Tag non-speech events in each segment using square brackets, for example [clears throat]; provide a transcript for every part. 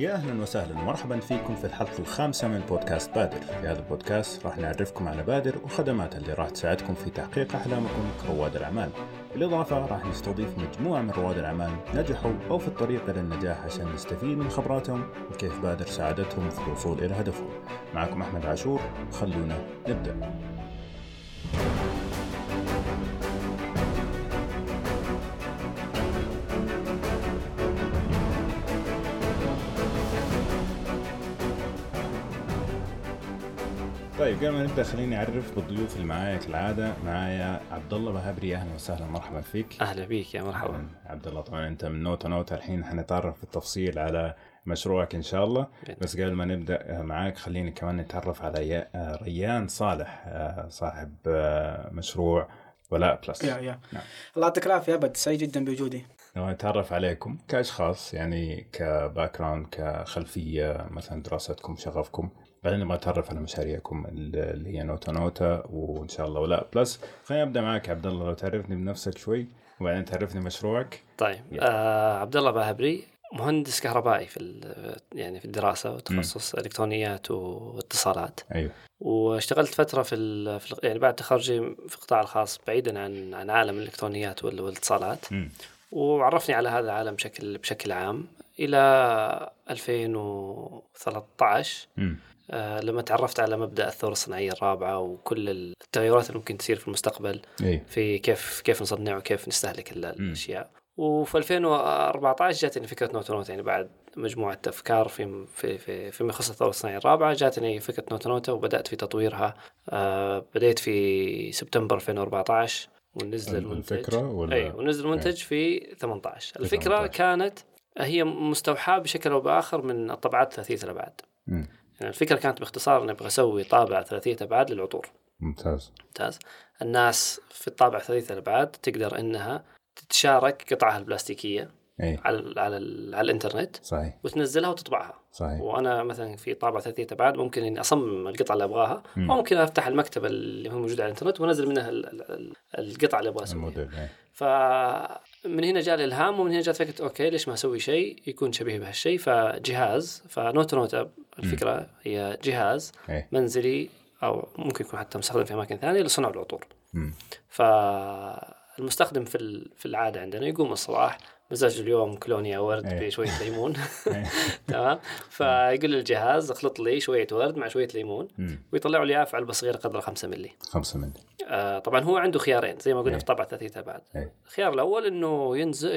يا أهلا وسهلا ومرحبا فيكم في الحلقة الخامسة من بودكاست بادر، في هذا البودكاست راح نعرفكم على بادر وخدماتها اللي راح تساعدكم في تحقيق أحلامكم كرواد الأعمال. بالإضافة راح نستضيف مجموعة من رواد الأعمال نجحوا أو في الطريق إلى النجاح عشان نستفيد من خبراتهم وكيف بادر ساعدتهم في الوصول إلى هدفهم. معكم أحمد عاشور خلونا نبدأ. طيب قبل ما نبدأ خليني أعرف بالضيوف اللي معايا كالعاده معايا عبد الله بهبري. أهلا وسهلا. مرحبا فيك. أهلا بيك. يا مرحبا. عبد الله طبعا أنت من نوتة نوتة. الحين حنتعرف بالتفصيل على مشروعك إن شاء الله. بس قبل ما نبدأ معاك خليني كمان نتعرف على يا- ريان صالح آه، صاحب آه، مشروع ولاء Plus. يا يا. نعم. الله يعطيك العافية. أبد سعيد جدا بوجودي. لو نتعرف عليكم كأشخاص يعني ك background كخلفية مثلا دراستكم شغفكم. بعدين نبغى نتعرف على مشاريعكم اللي هي نوتا نوتا وإن شاء الله ولا. Plus خلينا نبدا معك عبد الله لو تعرفني بنفسك شوي وبعدين تعرفني مشروعك. طيب. آه عبد الله باهبري مهندس كهربائي في يعني في الدراسة وتخصص إلكترونيات واتصالات. أيوه. واشتغلت فترة في, ال- في يعني بعد تخرجي في القطاع الخاص بعيدا عن عن عالم الإلكترونيات وال- والاتصالات. مم. وعرفني على هذا العالم بشكل بشكل عام إلى 2013 مم. آه لما تعرفت على مبدأ الثورة الصناعية الرابعة وكل التغيرات اللي ممكن تصير في المستقبل إي. في كيف كيف نصنع وكيف نستهلك ال- الأشياء. وفي 2014 جاتني فكرة نوت نوت يعني بعد مجموعة أفكار في في في فيما يخص الثورة الصناعية الرابعة جاتني فكرة نوت نوت وبدأت في تطويرها. آه بديت في سبتمبر 2014 ونزل المنتج. الفكرة ولا؟ إي ونزل المنتج في 18 الفكرة 18. كانت هي مستوحاة بشكل أو بآخر من الطبعات ثلاثيه الابعاد. يعني الفكرة كانت باختصار إني أبغى أسوي طابعه ثلاثية أبعاد للعطور. ممتاز. ممتاز. الناس في الطابع ثلاثية الأبعاد تقدر إنها تتشارك قطعها البلاستيكية اي على على, على الإنترنت صحيح. وتنزلها وتطبعها. صحيح. وأنا مثلا في طابع ثلاثية أبعاد ممكن إني أصمم القطعة اللي أبغاها مم. أو ممكن أفتح المكتبة اللي هو موجودة على الإنترنت وأنزل منها ال- ال- ال- القطعة اللي أسويها. الموديل اي فمن هنا جاء الإلهام ومن هنا جات فكرة أوكي ليش ما أسوي شيء يكون شبيه بهالشيء؟ فجهاز فنوت نوت الفكرة هي جهاز اي منزلي أو ممكن يكون حتى مستخدم في أماكن ثانية لصنع العطور. مم. فالمستخدم في في العادة عندنا يقوم الصباح مزاج اليوم كلونيا ورد إيه. بشوية ليمون [laughs] إيه. [laughs] تمام فيقول للجهاز اخلط لي شوية ورد مع شوية ليمون. ويطلع لي اياه في علبه صغيره قدرها 5 ملي خمسة من آه طبعا هو عنده خيارين زي ما قلنا إيه. في طبعة ثلاثيه ابعاد اي الخيار الأول إنه ينزل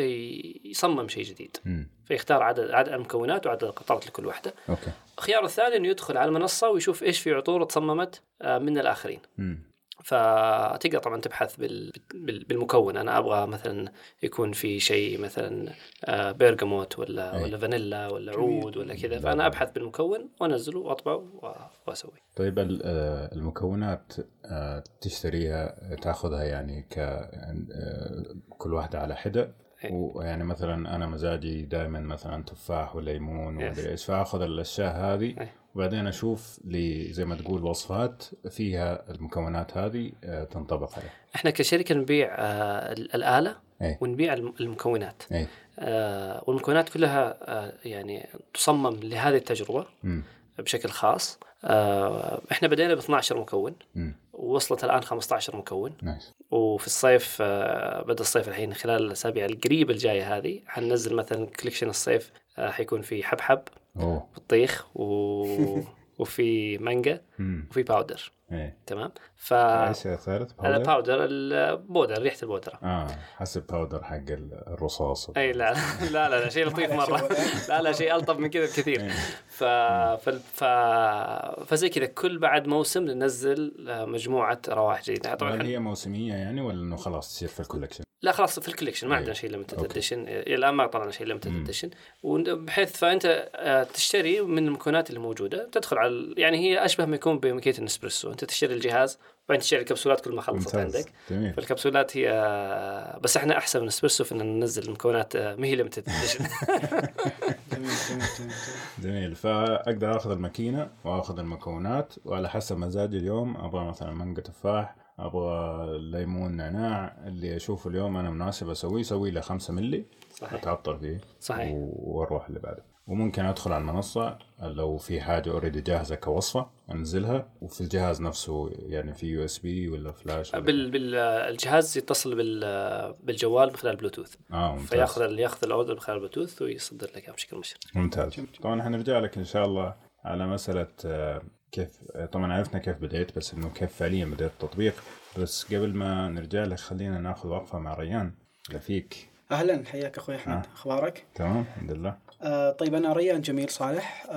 يصمم شيء جديد مم. فيختار عدد عدد المكونات وعدد القطرات لكل واحدة أوكي الخيار الثاني إنه يدخل على المنصة ويشوف إيش في عطور تصممت آه، من الآخرين مم. فتقدر طبعا تبحث بال... بال- بالمكون أنا أبغى مثلا يكون في شيء مثلا آه، بيرغاموت ولا أي. ولا فانيلا ولا عود ولا كذا فأنا أبحث بالمكون وأنزله وأطبعه واسوي طيب آه، المكونات آه، تشتريها تأخذها يعني ك كل واحدة على حدة إيه. ويعني مثلا أنا مزاجي دائما مثلا تفاح وليمون. ومدري إيش فأخذ الأشياء هذه إيه. وبعدين أشوف لي زي ما تقول وصفات فيها المكونات هذه آه، تنطبق عليها. إحنا كشركة نبيع آه، ال- الآلة اي ونبيع الم- المكونات. اي آه، والمكونات كلها آه، يعني تصمم لهذه التجربة امم بشكل خاص. آه، إحنا بدينا ب 12 مكون. امم ووصلت الآن 15 مكون. nice. وفي الصيف آه، بدأ الصيف الحين خلال الأسابيع القريبة الجاية هذه حننزل مثلا collection الصيف حيكون في حبحب. أوه. بطيخ و... [laughs] وفي مانجا وفي powder إيه تمام ف إيش هذا powder؟ باودر ال powder ريحة البودرة آه حسب powder حق الرصاص اي لا لا لا, لا شيء لطيف [laughs] مرة لا لا شيء ألطف من كذا بكثير إيه. ف... ف... ف... فزي كذا كل بعد موسم ننزل آه، مجموعة روائح جديدة طبعا هل هي موسمية يعني ولا إنه خلاص تصير في ال collection؟ لا خلاص في ال collection ما أيوه. عندنا شيء limited. edition إلى الآن ما طلعنا شيء limited. edition بحيث فأنت آه، تشتري من المكونات اللي موجودة تدخل على يعني هي أشبه ما يكون بماكينه النسبرسو أنت تشتري الجهاز وبعدين تشتري الكبسولات كل ما خلصت ممتاز عندك. جميل. فالكبسولات هي بس إحنا أحسن من الاسبرسو في ان ننزل المكونات آه، ما هي limited جميل جميل جميل فأقدر أخذ الماكينة وأخذ المكونات وعلى حسب مزاجي اليوم أبغى مثلا مانجا تفاح أبغى ليمون نعناع اللي أشوفه اليوم أنا مناسب أسويه أسوي له 5 ملي صحيح. اتعطر فيه صحيح. وأروح اللي بعده. وممكن أدخل على المنصة لو في حاجة already جاهزة كوصفة أنزلها وفي الجهاز نفسه يعني في USB ولا فلاش ولا بال بالجهاز يتصل بال بالجوال من خلال بلوتوث آه ممتاز. فياخذ ياخذ ال order من خلال بلوتوث ويصدر لك بشكل مباشر. ممتاز. طبعا حنرجع لك إن شاء الله على مسألة آه، كيف آه، طبعا عرفنا كيف بديت بس إنه كيف فعليا بديت التطبيق. بس قبل ما نرجع لك خلينا نأخذ وقفة مع ريان. رفيق. أهلا حياك أخوي أحمد. آه. أخبارك؟ تمام الحمد لله. طيب أنا ريان جميل صالح.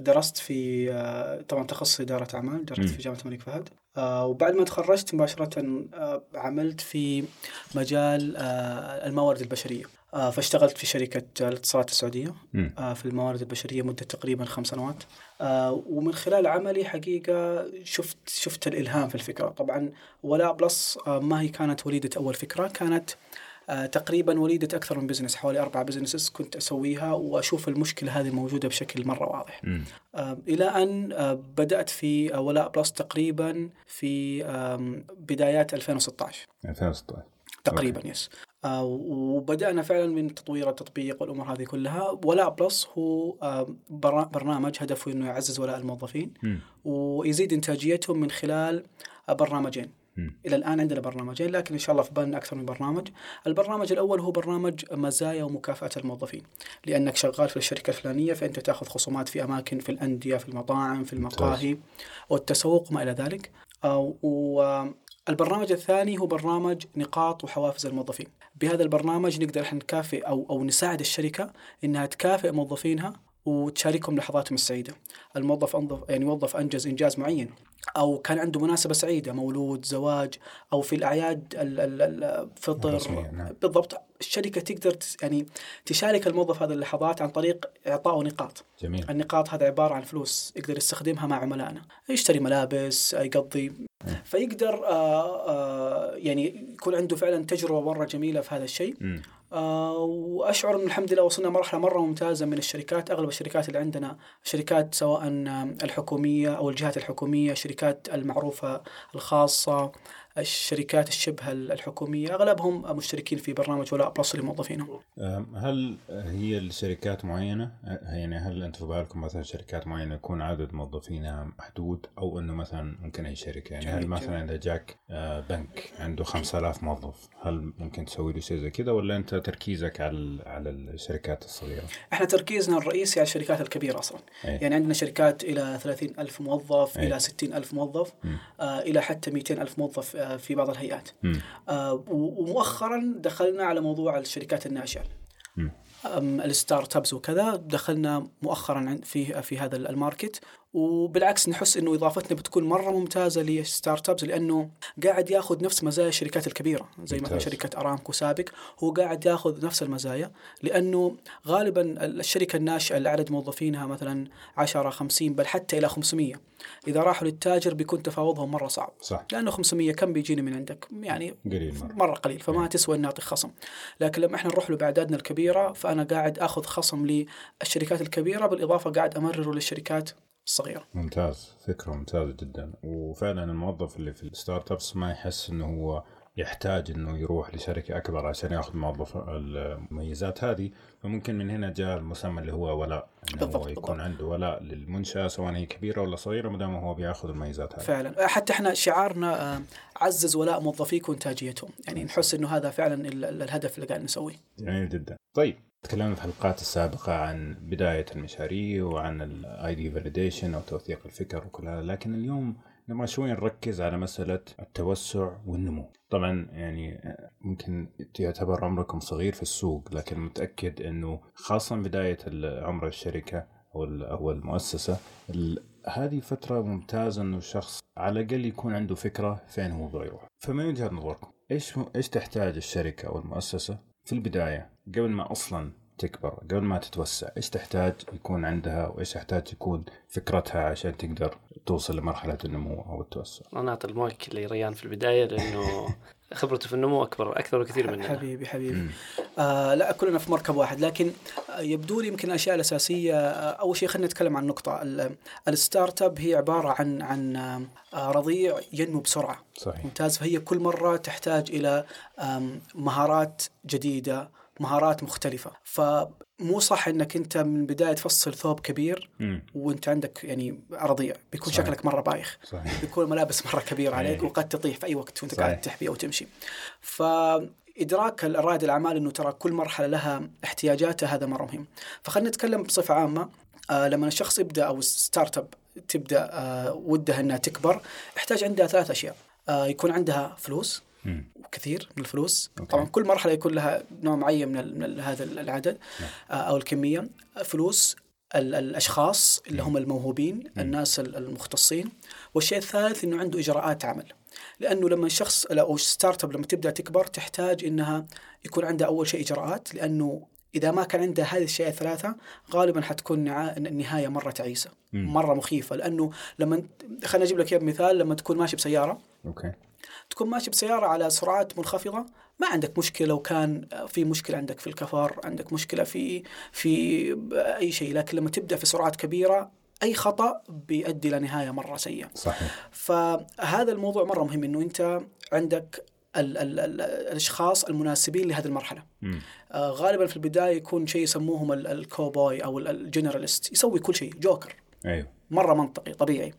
درست في آه طبعا تخصص إدارة أعمال درست. في جامعة الملك فهد. آه وبعد ما تخرجت مباشرة آه عملت في مجال آه الموارد البشرية. آه فاشتغلت في شركة الاتصالات. آه، في الموارد البشرية مدة تقريبا خمس سنوات. آه، ومن خلال عملي حقيقة شفت شفت الإلهام في الفكرة. طبعا ولاء بلس آه، ما هي كانت وليدة أول فكرة كانت آه، تقريبا وليدة أكثر من business حوالي أربع businesses كنت أسويها وأشوف المشكلة هذه موجودة بشكل مرة واضح. آه، إلى أن آه، بدأت في آه، ولاء بلس تقريبا في بدايات 2016 2016 تقريبا yes آه وبدأنا فعلا من تطوير التطبيق والأمور هذه كلها ولاء بلس هو آه برنامج هدفه إنه يعزز ولاء الموظفين مم. ويزيد إنتاجيتهم من خلال آه، برنامجين. إلى الآن عندنا برنامجين لكن إن شاء الله في بالنا أكثر من برنامج. البرنامج الأول هو برنامج مزايا ومكافاه الموظفين، لأنك شغال في الشركة الفلانية فأنت تأخذ خصومات في أماكن في الأندية، في المطاعم، في المقاهي والتسوق وما إلى ذلك. آه، والبرنامج الثاني هو برنامج نقاط وحوافز الموظفين. بهذا البرنامج نقدر إحنا نكافئ أو أو نساعد الشركة إنها تكافئ موظفينها وتشاركهم لحظاتهم السعيدة. الموظف انظف يعني موظف أنجز إنجاز معين أو كان عنده مناسبة سعيدة مولود زواج أو في الأعياد ال- ال- ال- الفطر نعم. بالضبط. الشركة تقدر يعني تشارك الموظف هذه اللحظات عن طريق اعطائه نقاط جميل. النقاط هذا عبارة عن فلوس يقدر يستخدمها مع عملائنا. يشتري ملابس يقضي. فيقدر آه آه يعني يكون عنده فعلا تجربة مرة جميلة في هذا الشيء. وأشعر إن الحمد لله وصلنا مرحلة مرة ممتازة من الشركات أغلب الشركات اللي عندنا شركات سواء آه، الحكومية أو الجهات الحكومية الشركات المعروفة الخاصة الشركات الشبه الحكومية أغلبهم مشتركين في برنامج ولاء بلس لموظفينهم هل هي الشركات معينة أه، يعني هل أنتم في بالكم مثلا شركات معينة يكون عدد موظفينها محدود أو أنه مثلا ممكن أي شركة يعني هل مثلا إذا جاك بنك عنده 5000 موظف هل ممكن تسوي له شيء زي كذا ولا أنت تركيزك على على الشركات الصغيرة؟ إحنا تركيزنا الرئيسي على الشركات الكبيرة أصلا أي. يعني عندنا شركات إلى 30 ألف موظف أي. إلى 60 ألف موظف مم. آه إلى حتى 200 ألف موظف في بعض الهيئات. آه ومؤخرا دخلنا على موضوع الشركات الناشئة. ال startups وكذا دخلنا مؤخرا في في هذا ال market. وبالعكس نحس إنه إضافتنا بتكون مرة ممتازة لل startups لأنه قاعد ياخذ نفس مزايا الشركات الكبيرة زي مثلا. شركة أرامكو سابك هو قاعد ياخذ نفس المزايا لأنه غالبا الشركة الناشئه اللي عدد موظفينها مثلا 10 50 بل حتى إلى 500 إذا راحوا للتاجر بيكون تفاوضهم مرة صعب. صح. لأنه 500 كم بيجيني من عندك؟ يعني قليل مرة. مرة قليل فما تسوى ان نعطي خصم. لكن لما إحنا نروح له باعدادنا الكبيرة فأنا قاعد أخذ خصم للشركات الكبيرة بالإضافة قاعد أمرره للشركات الصغيره ممتاز فكرة ممتازة جدا. وفعلا الموظف اللي في الستارت أبس ما يحس إنه هو يحتاج إنه يروح لشركة أكبر عشان يأخذ موظف المميزات هذه. فممكن من هنا جاء المسمى اللي هو ولاء إنه بالضبط، هو يكون بالضبط. عنده ولاء للمنشأة سواء هي كبيرة ولا صغيرة ما دام هو بيأخذ المميزات هذه. فعلا. حتى إحنا شعارنا آه، عزز ولاء موظفيك وإنتاجيتهم. يعني نحس إنه هذا فعلا ال- ال- الهدف اللي قاعد نسويه. جميل جدا. طيب تكلمنا في الحلقات السابقة عن بداية المشاريع وعن ال idea validation أو توثيق الفكر وكل هذا لكن اليوم نبغى شوي نركز على مسألة التوسع والنمو. طبعا يعني ممكن يعتبر عمركم صغير في السوق لكن متأكد إنه خاصة بداية عمر الشركة أو ال- أو المؤسسة ال- هذه فترة ممتازة إنه الشخص على الأقل يكون عنده فكرة فين هو يروح فمن وجهة نظركم إيش إيش تحتاج الشركة أو المؤسسة في البداية قبل ما أصلا تكبر قبل ما تتوسع إيش تحتاج يكون عندها وإيش تحتاج يكون فكرتها عشان تقدر توصل لمرحلة النمو أو التوسع؟ أنا أعطي المايك لريان في البداية لأنه [laughs] خبرته في النمو أكبر أكثر بكثير مننا حبيبي حبيبي. آه لا كلنا في مركب واحد لكن يبدو لي يمكن الاشياء الأساسية. آه أول شيء خلينا نتكلم عن نقطة. ال- ال startup هي عبارة عن عن آه رضيع ينمو بسرعة. صحيح. ممتاز. فهي كل مرة تحتاج إلى آم، مهارات جديدة مهارات مختلفة. فمو صح إنك أنت من بداية تفصل ثوب كبير امم وأنت عندك يعني رضيع بيكون صحيح. شكلك مرة بايخ. صحيح. بيكون ملابس مرة كبيرة عليك. وقد تطيح في أي وقت وأنت صحيح. قاعد تحبي أو تمشي. فإدراك رائد الأعمال أنه ترى كل مرحلة لها احتياجاتها هذا مرة مهم. فخلينا نتكلم بصفة عامة. آه لما الشخص يبدأ أو startup تبدأ آه ودها أنها تكبر يحتاج عندها ثلاث أشياء. آه يكون عندها فلوس مم. كثير من الفلوس. okay. طبعا كل مرحلة يكون لها نوع معين من, من هذا العدد نعم. آه، أو الكمية. فلوس ال- الأشخاص اللي هم الموهوبين الناس ال- المختصين. والشيء الثالث إنه عنده إجراءات عمل. لأنه لما الشخص أو startup لما تبدأ تكبر تحتاج إنها يكون عندها أول شيء إجراءات. لأنه إذا ما كان عندها هذه الاشياء الثلاثة غالبا حتكون النهايه مرة تعيسة. مرة مخيفة. لأنه لما خلينا أجيب لك بمثال لما تكون ماشي بسيارة. okay. تكون ماشي بسيارة على سرعات منخفضة؟ ما عندك مشكلة لو كان في مشكلة عندك في الكفر عندك مشكلة في في أي شيء لكن لما تبدأ في سرعات كبيرة أي خطأ بيؤدي إلى نهاية مرة سيئة. صحيح. فهذا الموضوع مرة مهم إنه أنت عندك ال ال ال الأشخاص المناسبين لهذه المرحلة. مم. آه غالبا في البداية يكون شيء يسموهم ال- الكوبوي أو ال- ال generalist يسوي كل شيء جوكر. أيوه. مرة منطقي طبيعي.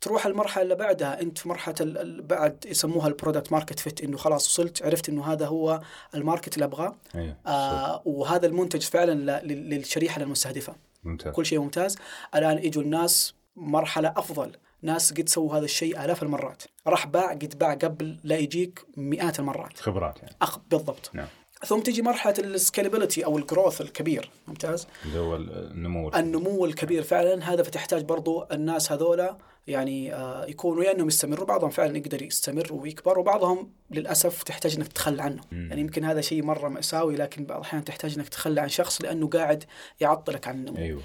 تروح المرحلة اللي بعدها أنت في مرحلة بعد يسموها ال product market fit إنه خلاص وصلت عرفت إنه هذا هو ال market اللي أبغاه. أيوه آه وهذا المنتج فعلا للشريحة المستهدفة. ممتاز. كل شيء ممتاز. الآن يجوا الناس مرحلة أفضل. ناس قد سووا هذا الشيء آلاف المرات. راح باع قد باع قبل لا يجيك مئات المرات. خبرات يعني. أخ بالضبط. نعم. ثم تجي مرحلة السكيلابيلتي أو الجروث الكبير ممتاز؟ اللي هو النمو. النمو الكبير فعلا هذا فتحتاج برضو الناس هذولا يعني آه، يكونوا يا انهم يستمروا. بعضهم فعلا يقدر يستمر ويكبر وبعضهم للأسف تحتاج إنك تتخلى عنه. مم. يعني يمكن هذا شيء مرة مأساوي لكن بعض الأحيان تحتاج إنك تتخلى عن شخص لأنه قاعد يعطلك عن النمو. أيوه.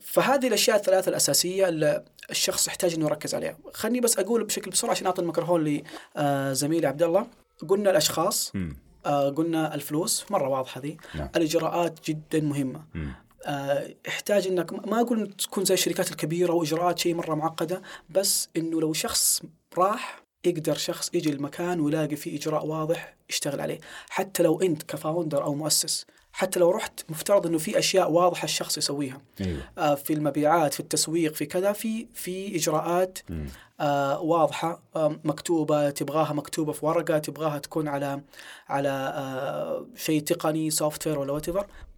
فهذه الأشياء الثلاثة الأساسية اللي الشخص يحتاج إنه يركز عليها. خليني بس أقول بشكل بسرعة عشان أعطي الميكروفون لزميلي عبد الله. قلنا الأشخاص. مم. آه، قلنا الفلوس مرة واضحة ذي نعم. الإجراءات جدا مهمة مم. آه، يحتاج إنك ما أقول تكون زي الشركات الكبيرة وإجراءات شيء مرة معقدة بس إنه لو شخص راح يقدر شخص يجي المكان ويلاقي فيه إجراء واضح يشتغل عليه حتى لو أنت ك founder أو مؤسس حتى لو رحت مفترض إنه في أشياء واضحة الشخص يسويها أيوه آه، في المبيعات في التسويق في كذا في في إجراءات مم. آه، واضحة آه، مكتوبة تبغاها مكتوبة في ورقة تبغاها تكون على على آه، شيء تقني software ولا whatever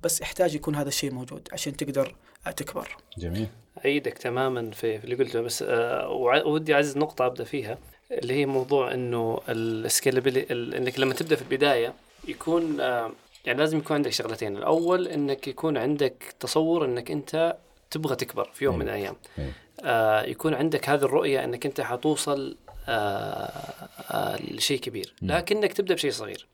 بس يحتاج يكون هذا الشيء موجود عشان تقدر تكبر. جميل. أيدك تماما في اللي قلته بس ودي أعزز نقطة أبدأ فيها اللي هي موضوع إنه السكيلابيلتي إنك لما تبدأ في البداية يكون يعني لازم يكون عندك شغلتين. الأول إنك يكون عندك تصور إنك أنت تبغى تكبر في يوم من أيوة. آه، يكون عندك هذه الرؤية إنك أنت حتوصل آه، آه، لشيء كبير مم. لكنك تبدأ بشيء صغير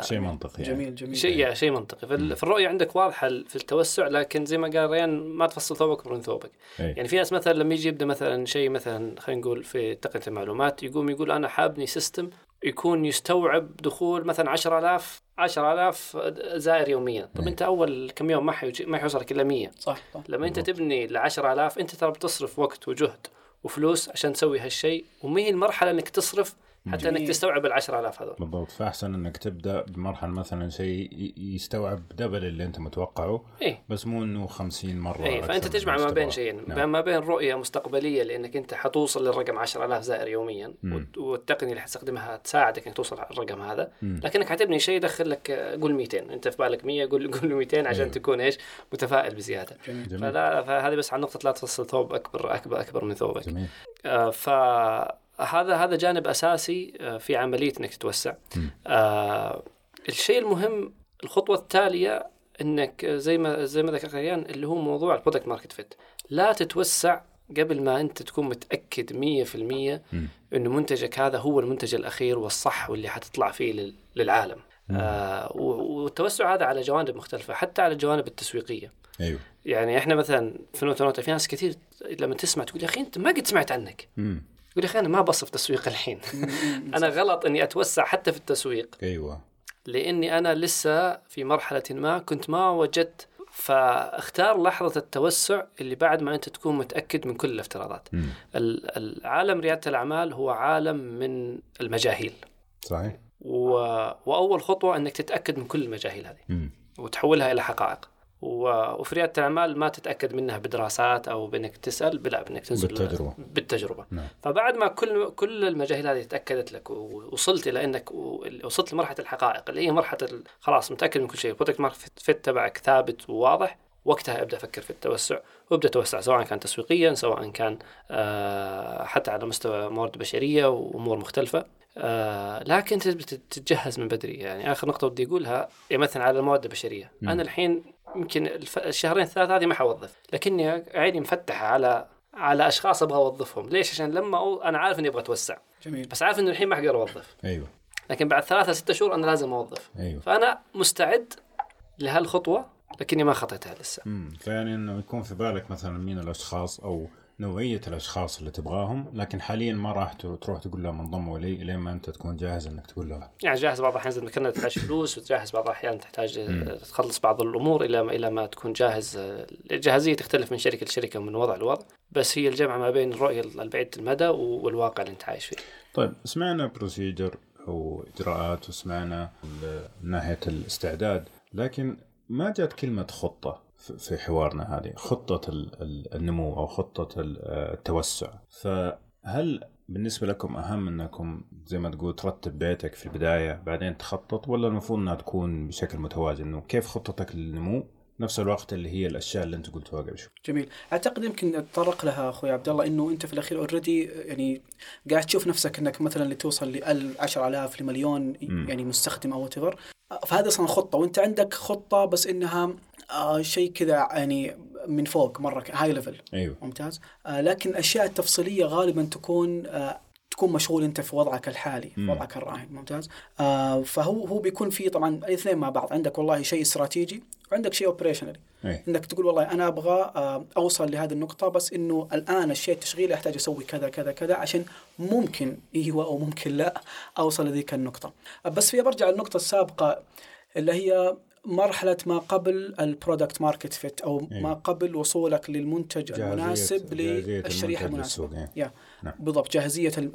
شيء منطقي يعني. جميل جميل شيء يعني شيء منطقي فال- في الرؤية عندك واضحة في التوسع لكن زي ما قال ريان ما تفصل ثوبك من ثوبك أي. يعني في ناس مثلا لما يجي يبدأ مثلا شيء مثلا خلينا نقول في تقنية المعلومات يقوم يقول أنا حأبني system يكون يستوعب دخول مثلا 10000 10000 زائر يوميا طب أي. أنت أول كم يوم ما حيجي ما حيوصلك إلا 100 صح صح لما أنت. تبني ل 10000 أنت ترى بتصرف وقت وجهد وفلوس عشان تسوي هالشيء وما هي المرحلة إنك تصرف حتى إنك. تستوعب ال 10000 هذول بالضبط فأحسن إنك تبدأ بمرحلة مثلا شيء يستوعب double اللي أنت متوقعه إيه بس مو إنه 50 مرة أكثر فأنت تجمع ما. بين شيئين نعم. ما بين رؤية مستقبلية لإنك أنت حتوصل للرقم 10000 زائر يوميا مم. والت- والتقنية اللي حتستخدمها تساعدك إنك توصل على الرقم هذا مم. لكنك حتبني شيء يدخل لك قول 200 أنت في بالك 100 قول قول 200 عشان أيوه. تكون إيش متفائل بزيادة جميل فلا فهذه بس عن نقطه لا تفصل ثوب أكبر أكبر أكبر من ثوبك جميل آه، فهذا هذا جانب أساسي آه، في عملية إنك تتوسع. مم. آه، الشيء المهم الخطوة التالية إنك زي ما زي ما ذكر ريان اللي هو موضوع ال product market fit. لا تتوسع قبل ما أنت تكون متأكد 100% مم. إنه منتجك هذا هو المنتج الأخير والصح واللي حتطلع فيه لل- للعالم. آه والتوسع هذا على جوانب مختلفة حتى على الجوانب التسويقية. أيوه. يعني إحنا مثلا في نوتا نوتا في ناس كثير لما تسمع تقول يا أخي أنت ما قد سمعت عنك. امم يقول يا أخي أنا ما بصف تسويق الحين. [laughs] أنا غلط إني أتوسع حتى في التسويق. أيوه. لأني أنا لسه في مرحلة ما كنت ما وجدت فاختار لحظة التوسع اللي بعد ما أنت تكون متأكد من كل الافتراضات. ال- العالم ريادة الأعمال هو عالم من المجاهيل. صحيح. و... وأول خطوة إنك تتأكد من كل المجاهيل هذه. امم وتحولها إلى حقائق. و... وفي رياده الاعمال ما تتأكد منها بدراسات أو بإنك تسأل لا بإنك تنزل بالتجربة. بالتجربة نعم. فبعد ما كل كل المجاهيل هذه تأكدت لك ووصلت إلى إنك وصلت لمرحلة الحقائق اللي هي مرحلة خلاص متأكد من كل شيء ال product market fit تبعك ثابت وواضح وقتها ابدأ أفكر في التوسع وابدأ اتوسع سواء كان تسويقيا سواء كان آه، حتى على مستوى موارد بشرية وأمور مختلفة آه، لكن تتجهز من بدري يعني آخر نقطة ودي أقولها مثلا على الموارد البشرية مم. أنا الحين يمكن الف- الشهرين الثلاث هذه ما حوظف. لكني عيني مفتحة على على أشخاص أبغى أوظفهم. ليش؟ عشان لما أو أنا عارف إني أبغى أتوسع. جميل. بس عارف إنه الحين ما أقدر أوظف. أيوه. لكن بعد ثلاثة ستة شهور أنا لازم أوظف. أيوه. فأنا مستعد لهالخطوة لكني ما خطيتها لسه. امم فيعني إنه يكون في بالك مثلا مين الأشخاص أو نوعية الأشخاص اللي تبغاهم لكن حاليا ما راح تروح تقول لهم انضموا لي إلين ما أنت تكون جاهز إنك تقول له يعني جاهز بعض الأحيان زي ما كنا تحتاج فلوس وتجهز بعض الأحيان تحتاج تخلص بعض الأمور إلى ما إلى ما تكون جاهز. الجاهزية تختلف من شركة لشركة ومن وضع لوضع بس هي الجمع ما بين الرؤية البعيد المدى والواقع اللي أنت عايش فيه. طيب سمعنا بروسيجر أو إجراءات وسمعنا من ناحية الاستعداد لكن ما جات كلمة خطة؟ ف- في حوارنا هذه ال- النمو أو خطة ال- التوسع. فهل بالنسبة لكم أهم أنكم زي ما تقول ترتب بيتك في البداية بعدين تخطط ولا المفروض إنها تكون بشكل متوازي انه كيف خطتك للنمو؟ نفس الوقت اللي هي الأشياء اللي أنت قلتوها قبل شوي. جميل. أعتقد يمكن أتطرق لها أخوي عبد الله إنه أنت في الأخير already يعني قاعد تشوف نفسك إنك مثلا اللي توصل ل 10000 لمليون. يعني مستخدم أو whatever. فهذا أصلا خطة وأنت عندك خطة بس إنها آه شيء كذا يعني من فوق مرة high level أيوه. ممتاز. آه لكن الاشياء التفصيليه غالبا تكون آه تكون مشغول أنت في وضعك الحالي في. وضعك الراهن ممتاز؟ آه فهو هو بيكون في طبعا الاثنين مع بعض عندك والله شيء استراتيجي وعندك شيء operational ي إنك تقول والله أنا أبغى آه، أوصل لهذه النقطة بس إنه الآن الشيء التشغيلي أحتاج أسوي كذا كذا كذا عشان ممكن أيوه أو ممكن لا أوصل لذيك النقطة. بس في برجع للنقطة السابقة اللي هي مرحلة ما قبل ال product market fit أو أيوة. ما قبل وصولك للمنتج جاهزية- المناسب جاهزية للشريحة المنتج المناسبة للسوق، يا نعم. بالضبط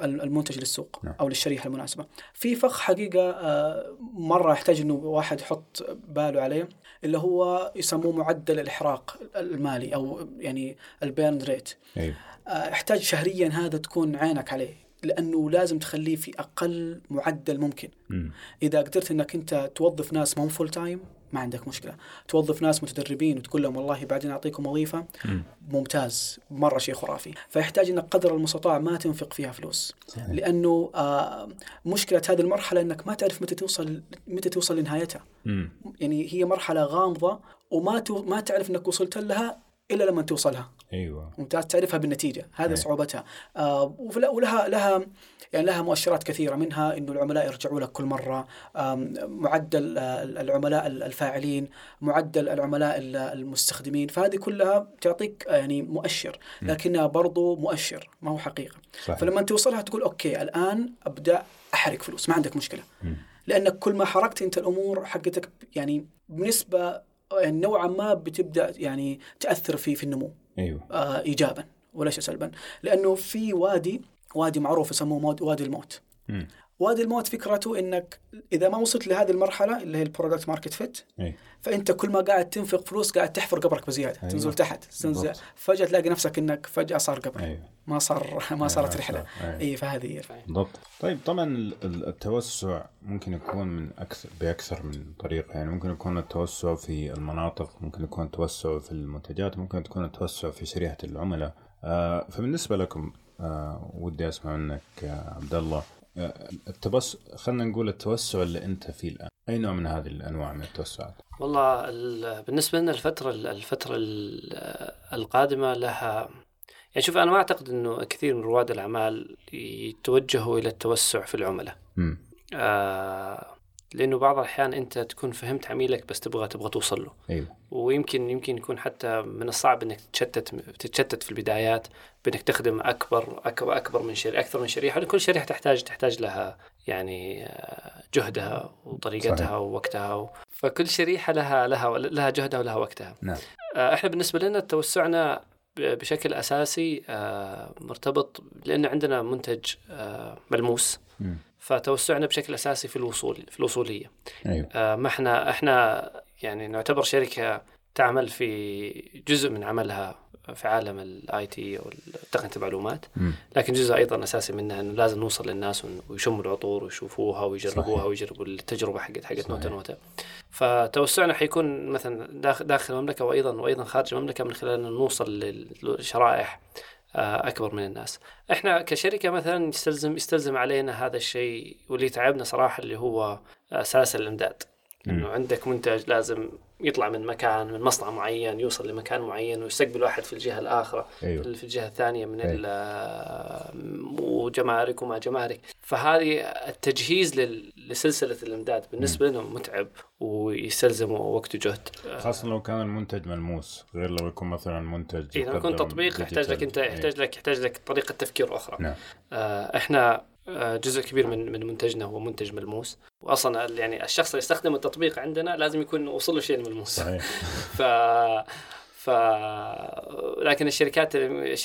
ال- المنتج للسوق نعم. أو للشريحة المناسبة في فخ حقيقة آه، مرة يحتاج أنه واحد يحط باله عليه اللي هو يسموه معدل الإحراق المالي أو يعني ال burn rate أيوه آه، يحتاج شهريا هذا تكون عينك عليه لأنه لازم تخليه في أقل معدل ممكن مم. إذا قدرت إنك أنت توظف ناس مو full time ما عندك مشكلة توظف ناس متدربين وتقول لهم والله بعدين أعطيكم وظيفة مم. ممتاز مرة شيء خرافي فيحتاج إنك قدر المستطاع ما تنفق فيها فلوس صحيح. لأنه آه مشكلة هذه المرحلة إنك ما تعرف متى توصل متى توصل لنهايتها مم. يعني هي مرحلة غامضة وما تو ما تعرف إنك وصلت لها إلا لما توصلها. أيوه. ممتاز. تعرفها بالنتيجة. هذا أي. صعوبتها. آه ولها لها يعني لها مؤشرات كثيرة منها إنه العملاء يرجعوا لك كل مرة. معدل العملاء الفاعلين معدل العملاء ال- المستخدمين. فهذه كلها تعطيك آه، يعني مؤشر. لكنها برضو مؤشر ما هو حقيقة. صحيح. فلما توصلها تقول أوكي الآن أبدأ احرق فلوس. ما عندك مشكلة. مم. لانك كل ما حركت أنت الأمور حقتك يعني بنسبة يعني نوعا ما بتبدأ يعني تأثر في في النمو. أيوه. آه ايجابا وليس سلبا. لأنه في وادي وادي معروف يسموه وادي الموت. مم. وادي الموت فكرته إنك إذا ما وصلت لهذه المرحلة اللي هي ال product market fit فأنت كل ما قاعد تنفق فلوس قاعد تحفر قبرك بزيادة أيوة. تنزل تحت تنزل بالضبط. فجأة تلاقي نفسك إنك فجأة صار قبر. أيوه. ما صار ما صارت رحلة. أيوة. إي فهذه هي. بالضبط. طيب طبعا ال- ال- التوسع ممكن يكون من أكثر بأكثر من طريقة. يعني ممكن يكون التوسع في المناطق ممكن يكون التوسع في المنتجات ممكن تكون التوسع في شريحه العملاء. آه فبالنسبة لكم آه ودي أسمع منك آه عبد الله التبس خلينا نقول التوسع اللي أنت فيه الآن. أي نوع من هذه الأنواع من التوسعات؟ والله ال- بالنسبة لنا الفترة الفترة ال- القادمة لها يعني شوف أنا ما أعتقد أنه كثير من رواد الأعمال يتوجهوا إلى التوسع في العملاء. آه لأنه بعض الأحيان أنت تكون فهمت عميلك بس تبغى تبغى توصل له. أيوه. ويمكن يمكن يكون حتى من الصعب إنك تتشتت تتشتت في البدايات بإنك تخدم اكبر اكبر أكبر من شريحه أكثر من شريحة. كل شريحة تحتاج تحتاج لها يعني آه، جهدها وطريقتها صحيح. ووقتها و... فكل شريحة لها لها لها جهدها ولها وقتها. نعم. آه، إحنا بالنسبة لنا توسعنا بشكل أساسي آه، مرتبط لأن عندنا منتج ملموس. مم. فتوسعنا بشكل أساسي في الوصول في الوصولية أيوه آه، ما إحنا إحنا يعني نعتبر شركة تعمل في جزء من عملها في عالم ال IT أو تقنيه المعلومات. لكن جزء أيضا أساسي منها إنه لازم نوصل للناس ويشموا العطور ويشوفوها ويجربوها صحيح. ويجربوا التجربة حقت حقت. نوتا نوتا فتوسعنا حيكون مثلا داخل داخل المملكة وأيضا وأيضا خارج المملكة من خلال انه نوصل للشرائح أكبر من الناس. إحنا كشركة مثلا يستلزم يستلزم علينا هذا الشيء واللي تعبنا صراحة اللي هو آه، سلاسل الإمداد. إنه عندك منتج لازم يطلع من مكان من مصنع معين يوصل لمكان معين ويستقبل واحد في الجهة الاخرى أيوه. في الجهة الثانية من أي. ال- وجمارك وما جمارك. فهذه التجهيز لسلسلة الإمداد بالنسبة لهم متعب ويستلزم وقت وجهد. خاصة لو كان المنتج ملموس غير لو يكون مثلا منتج إيه، يكون تطبيق يحتاج لك أنت. يحتاج لك يحتاج لك طريقة تفكير أخرى. نعم. آه، إحنا جزء كبير من من منتجنا هو منتج ملموس. واصلا يعني الشخص اللي يستخدم التطبيق عندنا لازم يكون وصل له شيء ملموس. صحيح. [laughs] ف ف لكن الشركات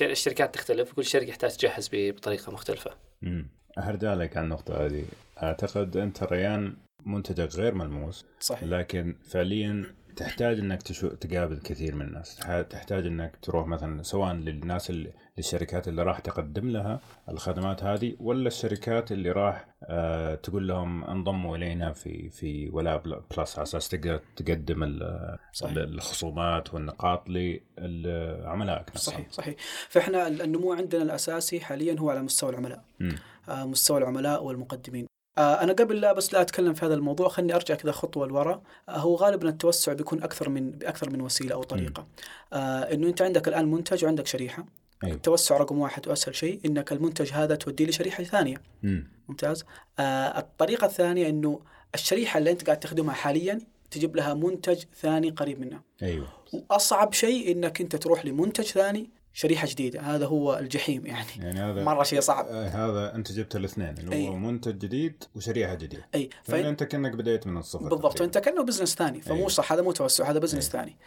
الشركات تختلف وكل شركة يحتاج تجهز بطريقة مختلفة. امم هرجع لك على النقطة هذه. أعتقد أنت ريان منتجك غير ملموس صحيح. لكن فعليا تحتاج إنك تشو... تقابل كثير من الناس. تح- تحتاج إنك تروح مثلا سواء للناس اللي... للشركات اللي راح تقدم لها الخدمات هذه ولا الشركات اللي راح آه تقول لهم انضموا إلينا في في ولا بل- بلس على أساس تقدر تقدم ال- صحيح. الخصومات والنقاط لعملائك صحيح صحيح. فإحنا النمو عندنا الأساسي حاليا هو على مستوى العملاء. مم. آه، مستوى العملاء والمقدمين. آه، أنا قبل لا بس لا أتكلم في هذا الموضوع خليني أرجع كذا خطوة لورا. آه، هو غالبا التوسع بيكون أكثر من بأكثر من وسيلة أو طريقة. آه، إنه أنت عندك الآن منتج وعندك شريحة. أيوة. التوسع رقم واحد وأسهل شيء إنك المنتج هذا توديه لشريحة ثانية. مم. ممتاز؟ آه الطريقة الثانية إنه الشريحة اللي أنت قاعد تخدمها حاليا تجيب لها منتج ثاني قريب منها. أيوه. وأصعب شيء إنك أنت تروح لمنتج ثاني شريحة جديدة. هذا هو الجحيم يعني. يعني هذا مرة شيء صعب. آه هذا أنت جبت الاثنين اللي أي. هو منتج جديد وشريحة جديدة. أي. فانت أنت كأنك بديت من الصفر بالضبط. فانت كأنه business ثاني. فمو أيوة. صح. هذا مو توسع. هذا business ثاني.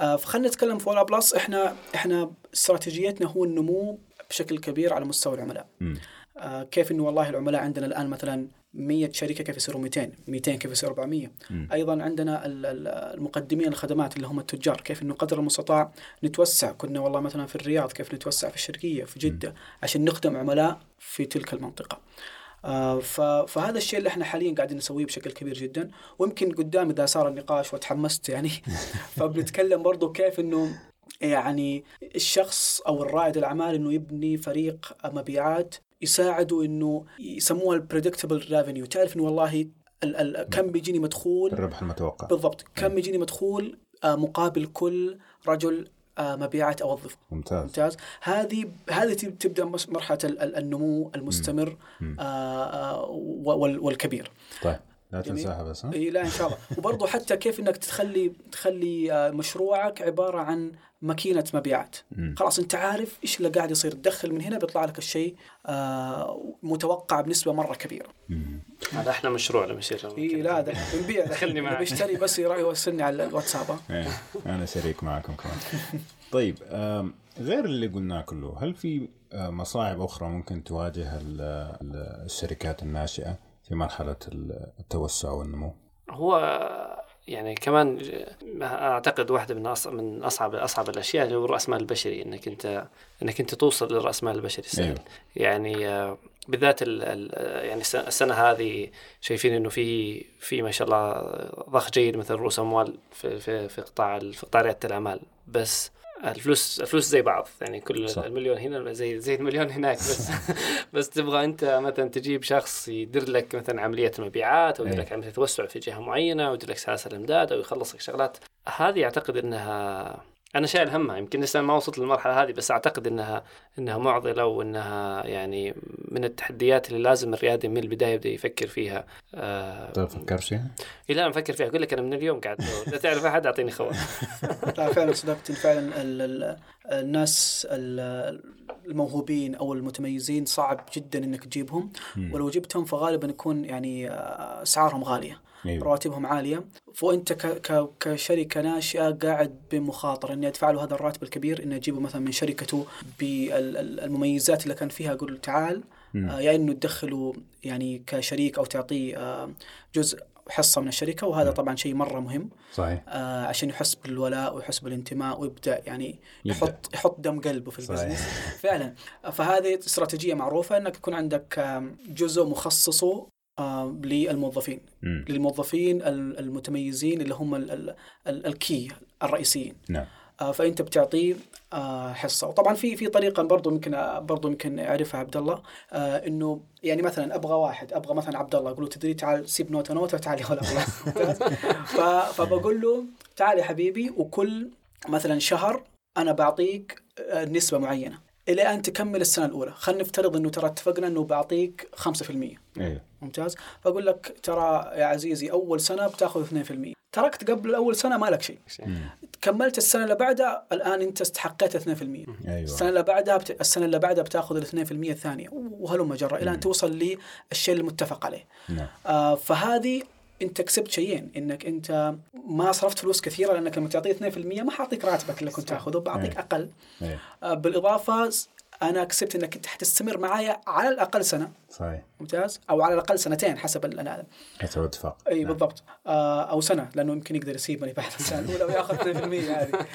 آه فخلينا نتكلم في ولاء بلس إحنا إحنا استراتيجيتنا هو النمو بشكل كبير على مستوى العملاء. آه كيف إنه والله العملاء عندنا الآن مثلا 100 شركة كيف يصيروا 200 200 كيف يصيروا 400 مم. أيضا عندنا ال- ال- المقدمين الخدمات اللي هم التجار كيف إنه قدر المستطاع نتوسع. كنا والله مثلا في الرياض كيف نتوسع في الشرقية في جدة عشان نخدم عملاء في تلك المنطقة. آه، فهذا الشيء اللي إحنا حاليا قاعدين نسويه بشكل كبير جدا. ويمكن قدام إذا صار النقاش وتحمست يعني. [laughs] فبنتكلم برضو كيف إنه يعني الشخص أو الرائد الأعمال إنه يبني فريق مبيعات يساعده إنه يسموها البريدكتبل ريفينيو تعرف إنه والله ال ال كم بيجيني مدخول؟ الربح المتوقع. بالضبط. كم يجيني مدخول؟ آه، مقابل كل رجل آه، مبيعات اوظفه ممتاز. ممتاز. هذه هذه تب- تبدأ مرحلة ال- ال- النمو المستمر مم. آه، آه، وال- والكبير. طيب. لا. تنساها بس ها إي لا إن شاء الله وبرضه [laughs] حتى كيف إنك تخلي تخلي آه، مشروعك عبارة عن ماكينة مبيعات مم. خلاص أنت عارف إيش اللي قاعد يصير تدخل من هنا بيطلع لك الشيء آه، متوقع بنسبة مرة كبيرة. هذا إحنا مشروع لما يصير إي لا ده بنبيع ده خلني معك. بيشتري بس يوصلني على الواتساب؟ [laughs] إيه أنا شريك معكم كمان [laughs] طيب غير اللي قلناه كله هل في آه، مصاعب أخرى ممكن تواجه ال- ال- الشركات الناشئة في مرحلة ال- التوسع والنمو؟ هو يعني كمان أعتقد واحدة من أص- من أصعب أصعب الأشياء اللي هو الراس مال البشري إنك أنت إنك أنت توصل للراس مال البشري السهل أيوه. يعني بالذات ال ال يعني الس- السنة هذه شايفين إنه في في ما شاء الله ضخ جيد مثل رؤوس أموال في في في قطاع في قطاع ريادة الأعمال بس الفلوس الفلوس زي بعض يعني كل صح. المليون هنا زي زي المليون هناك بس [laughs] بس تبغى أنت مثلا تجيب شخص يدير لك مثلا عملية مبيعات أو يدير أي. لك عملية توسع في جهة معينة أو يدير لك سلاسل إمداد أو يخلص لك شغلات هذه أعتقد إنها أنا شايل همها. يمكن لسه ما وصلت للمرحلة هذه بس أعتقد إنها إنها معضلة وإنها يعني من التحديات اللي لازم الريادي من البداية يبدأ يفكر فيها. آه طيب فكرت فيها؟ إيه لا مفكر فيها. أقول لك أنا من اليوم قاعد إذا تعرف أحد أعطيني خبر. [laughs] لا فعلا صدقت. فعلا ال ال الناس ال- الموهوبين أو المتميزين صعب جدا إنك تجيبهم. ولو جبتهم فغالبا يكون يعني آه، أسعارهم غالية. أيوه. رواتبهم عالية. ك كشركة ناشئة قاعد بمخاطرة إني أدفع له هذا الراتب الكبير إني أجيبه مثلا من شركته بالمميزات اللي كان فيها أقول تعال. آه، يا إنه تدخله يعني كشريك أو تعطيه آه، جزء حصة من الشركة. وهذا طبعا شيء مرة مهم. صحيح. آه، عشان يحس بالولاء ويحس بالانتماء ويبدأ يعني يبدأ. يحط يحط دم قلبه في. ال business. [laughs] فعلا. فهذه استراتيجية معروفة إنك يكون عندك جزء مخصصه للموظفين. مم. للموظفين ال- المتميزين اللي هم ال- ال- ال- ال key الرئيسيين. نعم. آه، فأنت بتعطيه آه، حصة. وطبعا في في طريقة برضو ممكن آه، برضو ممكن يعرفها عبد الله آه، إنه يعني مثلا أبغى واحد أبغى مثلا عبد الله أقول له تدري تعال سيب نوتة نوتة تعال يا [laughs] فبقول له تعال يا حبيبي وكل مثلا شهر أنا بعطيك آه، نسبة معينة. إلى أن تكمل السنة الأولى. خلينا نفترض إنه ترى اتفقنا إنه بعطيك 5% أيوه ممتاز. فأقول لك ترى يا عزيزي أول سنة بتاخذ 2% تركت قبل اول سنة ما لك شيء. كملت السنة اللي بعدها الآن أنت استحقيت 2% السنة أيوه. اللي بعدها بت... السنة اللي بعدها بتاخذ ال 2% الثانية. وهلم جرى إلى أن توصل للشيء المتفق عليه. نعم. آه فهذه أنت كسبت شيئين. إنك أنت ما صرفت فلوس كثيرة لأنك لما تعطيه 2% ما حاعطيك راتبك اللي كنت تاخذه بعطيك أي. أقل. آه بالإضافة أنا كسبت إنك أنت حتستمر معايا على الأقل سنة. صحيح. ممتاز. أو على الأقل سنتين حسب ال- حسب اتفاق إي نعم. بالضبط. آه أو سنة لأنه يمكن يقدر يسيبني بعد السنة الأولى ويأخذ 2% هذه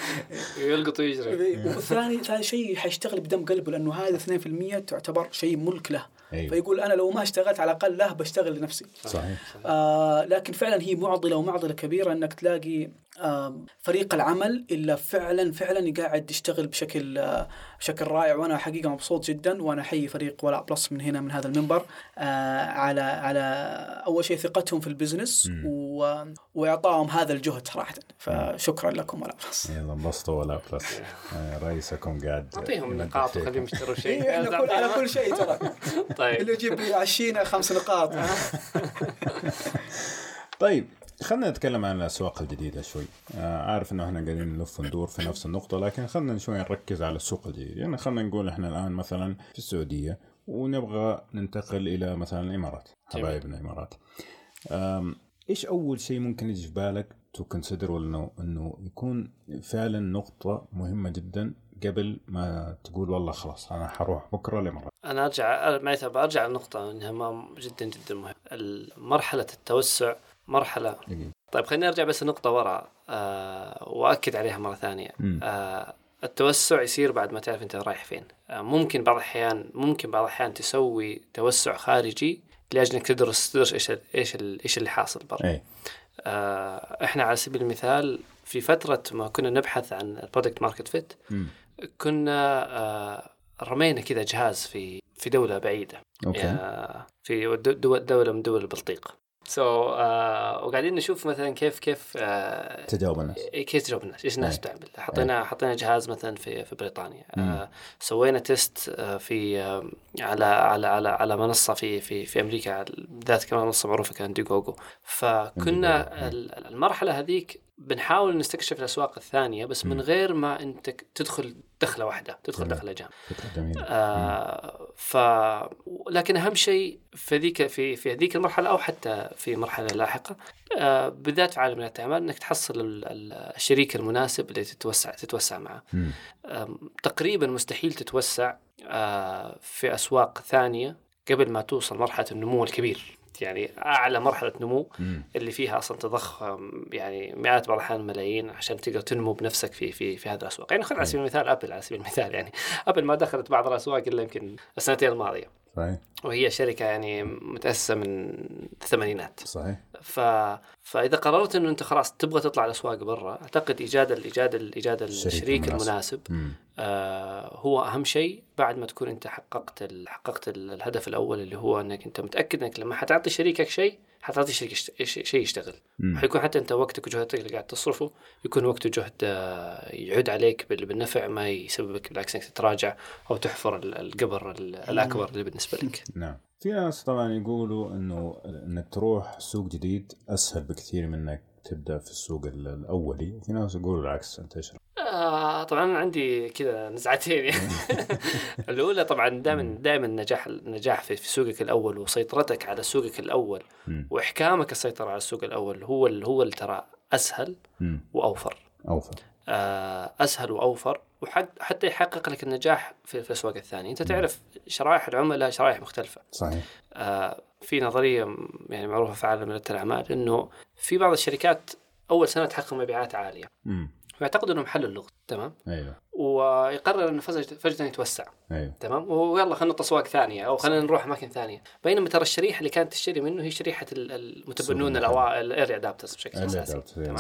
[laughs] يلقط ويجري. والثاني ثاني شيء حيشتغل بدم قلبه لأنه هذا 2% تعتبر شيء ملك له. أيوه. فيقول أنا لو ما اشتغلت على الأقل له بشتغل لنفسي. صحيح. آه لكن فعلا هي معضلة ومعضلة كبيرة إنك تلاقي آه فريق العمل إلا فعلا فعلا قاعد يشتغل بشكل آه بشكل رائع. وأنا حقيقة مبسوط جدا وأنا أحيي فريق ولاء بلس من هنا من هذا المنبر. آه على على أول شيء ثقتهم في ال business. و... وإعطائهم هذا الجهد صراحة. فشكرا لكم ولاء بلس يلا انبسطوا ولاء بلس [laughs] آه، رئيسكم قاعد أعطيهم نقاط. وخليهم يشتروا شيء. إيه، على كل شيء ترى. [laughs] اللي طيب يجيب لي 20 خمس نقاط. [laughs] طيب خلينا نتكلم عن الأسواق الجديدة شوي. آه عارف إنه إحنا قاعدين نلف وندور في نفس النقطة لكن خلينا شوي نركز على السوق الجديد. يعني خلينا نقول إحنا الآن مثلا في السعودية ونبغى ننتقل إلى مثلا الإمارات. حبايبنا الإمارات. إيش أول شيء ممكن يجي في بالك to consider انه إنه يكون فعلا نقطة مهمة جدا قبل ما تقول والله خلاص أنا حروح بكرة الامارات أنا أرجع ما يتعب أرجع لنقطه إنها ما جدا جدا مهم مرحله التوسع مرحلة. دقيقة. طيب خليني أرجع بس نقطة ورا آه واكد عليها مرة ثانية. آه التوسع يصير بعد ما تعرف أنت رايح فين. آه ممكن بعض الأحيان ممكن بعض الأحيان تسوي توسع خارجي لأجل إنك تدرس تدرس إيش ال إيش ال إيش اللي حاصل برا. اي آه إحنا على سبيل المثال في فترة ما كنا نبحث عن ال product market fit. كنا آه رمينا كذا جهاز في في دولة بعيدة. okay. في دو- دول دولة من دول البلطيق. so, آه وقاعدين نشوف مثلا كيف كيف آه تجاوب الناس. كيف تجاوب الناس؟ إيش الناس. بتعمل حطينا حطينا جهاز مثلا في في بريطانيا. آه سوينا test في آه على على على على منصة في في في أمريكا بالذات كمان منصة معروفة كانت ديجوجو. فكنا Indiegogo. ال- المرحلة هذيك بنحاول نستكشف الأسواق الثانية بس من. غير ما أنت تدخل دخلة واحدة تدخل جميل. دخلة جامعة جميلة آه ف لكن أهم شيء في ذيك في في هذيك المرحلة أو حتى في مرحلة لاحقة آه بالذات في عالم الأعمال إنك تحصل ال- ال- الشريك المناسب اللي تتوسع تتوسع معه. آم، تقريبا مستحيل تتوسع آه في أسواق ثانية قبل ما توصل مرحلة النمو الكبير يعني أعلى مرحلة نمو مم. اللي فيها أصلا تضخم يعني مئات بعض الأحيان ملايين عشان تقدر تنمو بنفسك في في في هذه الأسواق. يعني خذ على سبيل المثال أبل على سبيل المثال يعني أبل ما دخلت بعض الأسواق إلا يمكن السنتين الماضية. صحيح وهي شركة يعني متأسسة من الثمانينات صحيح ف... فإذا قررت إنه أنت خلاص تبغى تطلع الأسواق برا أعتقد إيجاد الايجاد الايجاد الشريك المناسب. المناسب. آه هو أهم شيء بعد ما تكون أنت حققت ال... حققت ال- الهدف الأول اللي هو إنك أنت متأكد إنك لما حتعطي شريكك شيء حتعطي شيء شيء يشتغل. حيكون حتى انت وقتك وجهدك اللي قاعد تصرفه يكون وقت وجهد آه، يعود عليك بال- بالنفع ما يسببك بالعكس إنك تتراجع أو تحفر ال- القبر ال- الأكبر اللي بالنسبة لك. نعم. في ناس طبعا يقولوا إنه إنك تروح سوق جديد أسهل بكثير من إنك تبدأ في السوق ال- الأولي وفي ناس يقولوا العكس. أنت رأيك؟ آه طبعا عندي كذا نزعتين. يعني [laughs] الأولى طبعا دائما دائما النجاح النجاح في, في سوقك الأول وسيطرتك على سوقك الأول مم. وإحكامك السيطرة على السوق الأول هو ال- هو اللي ترى أسهل مم. وأوفر. أوفر. آه، أسهل وأوفر وحتى يحقق لك النجاح في, في الأسواق الثانية. أنت تعرف شرائح العملاء شرائح مختلفة. صحيح. آه، في نظرية يعني معروفة في عالم رياده الأعمال إنه في بعض الشركات أول سنة تحقق مبيعات عالية. امم ويعتقد انهم حلوا اللغز تمام؟ أيوه. ويقرر إنه فجاه فجأة يتوسع أيوه. تمام؟ ويلا خلينا نطلع اسواق ثانية أو خلينا نروح اماكن ثانية بينما ترى الشريحة اللي كانت تشتري منه هي شريحة ال- المتبنون الاوائل ال early adopters بشكل أساسي دعوت تمام؟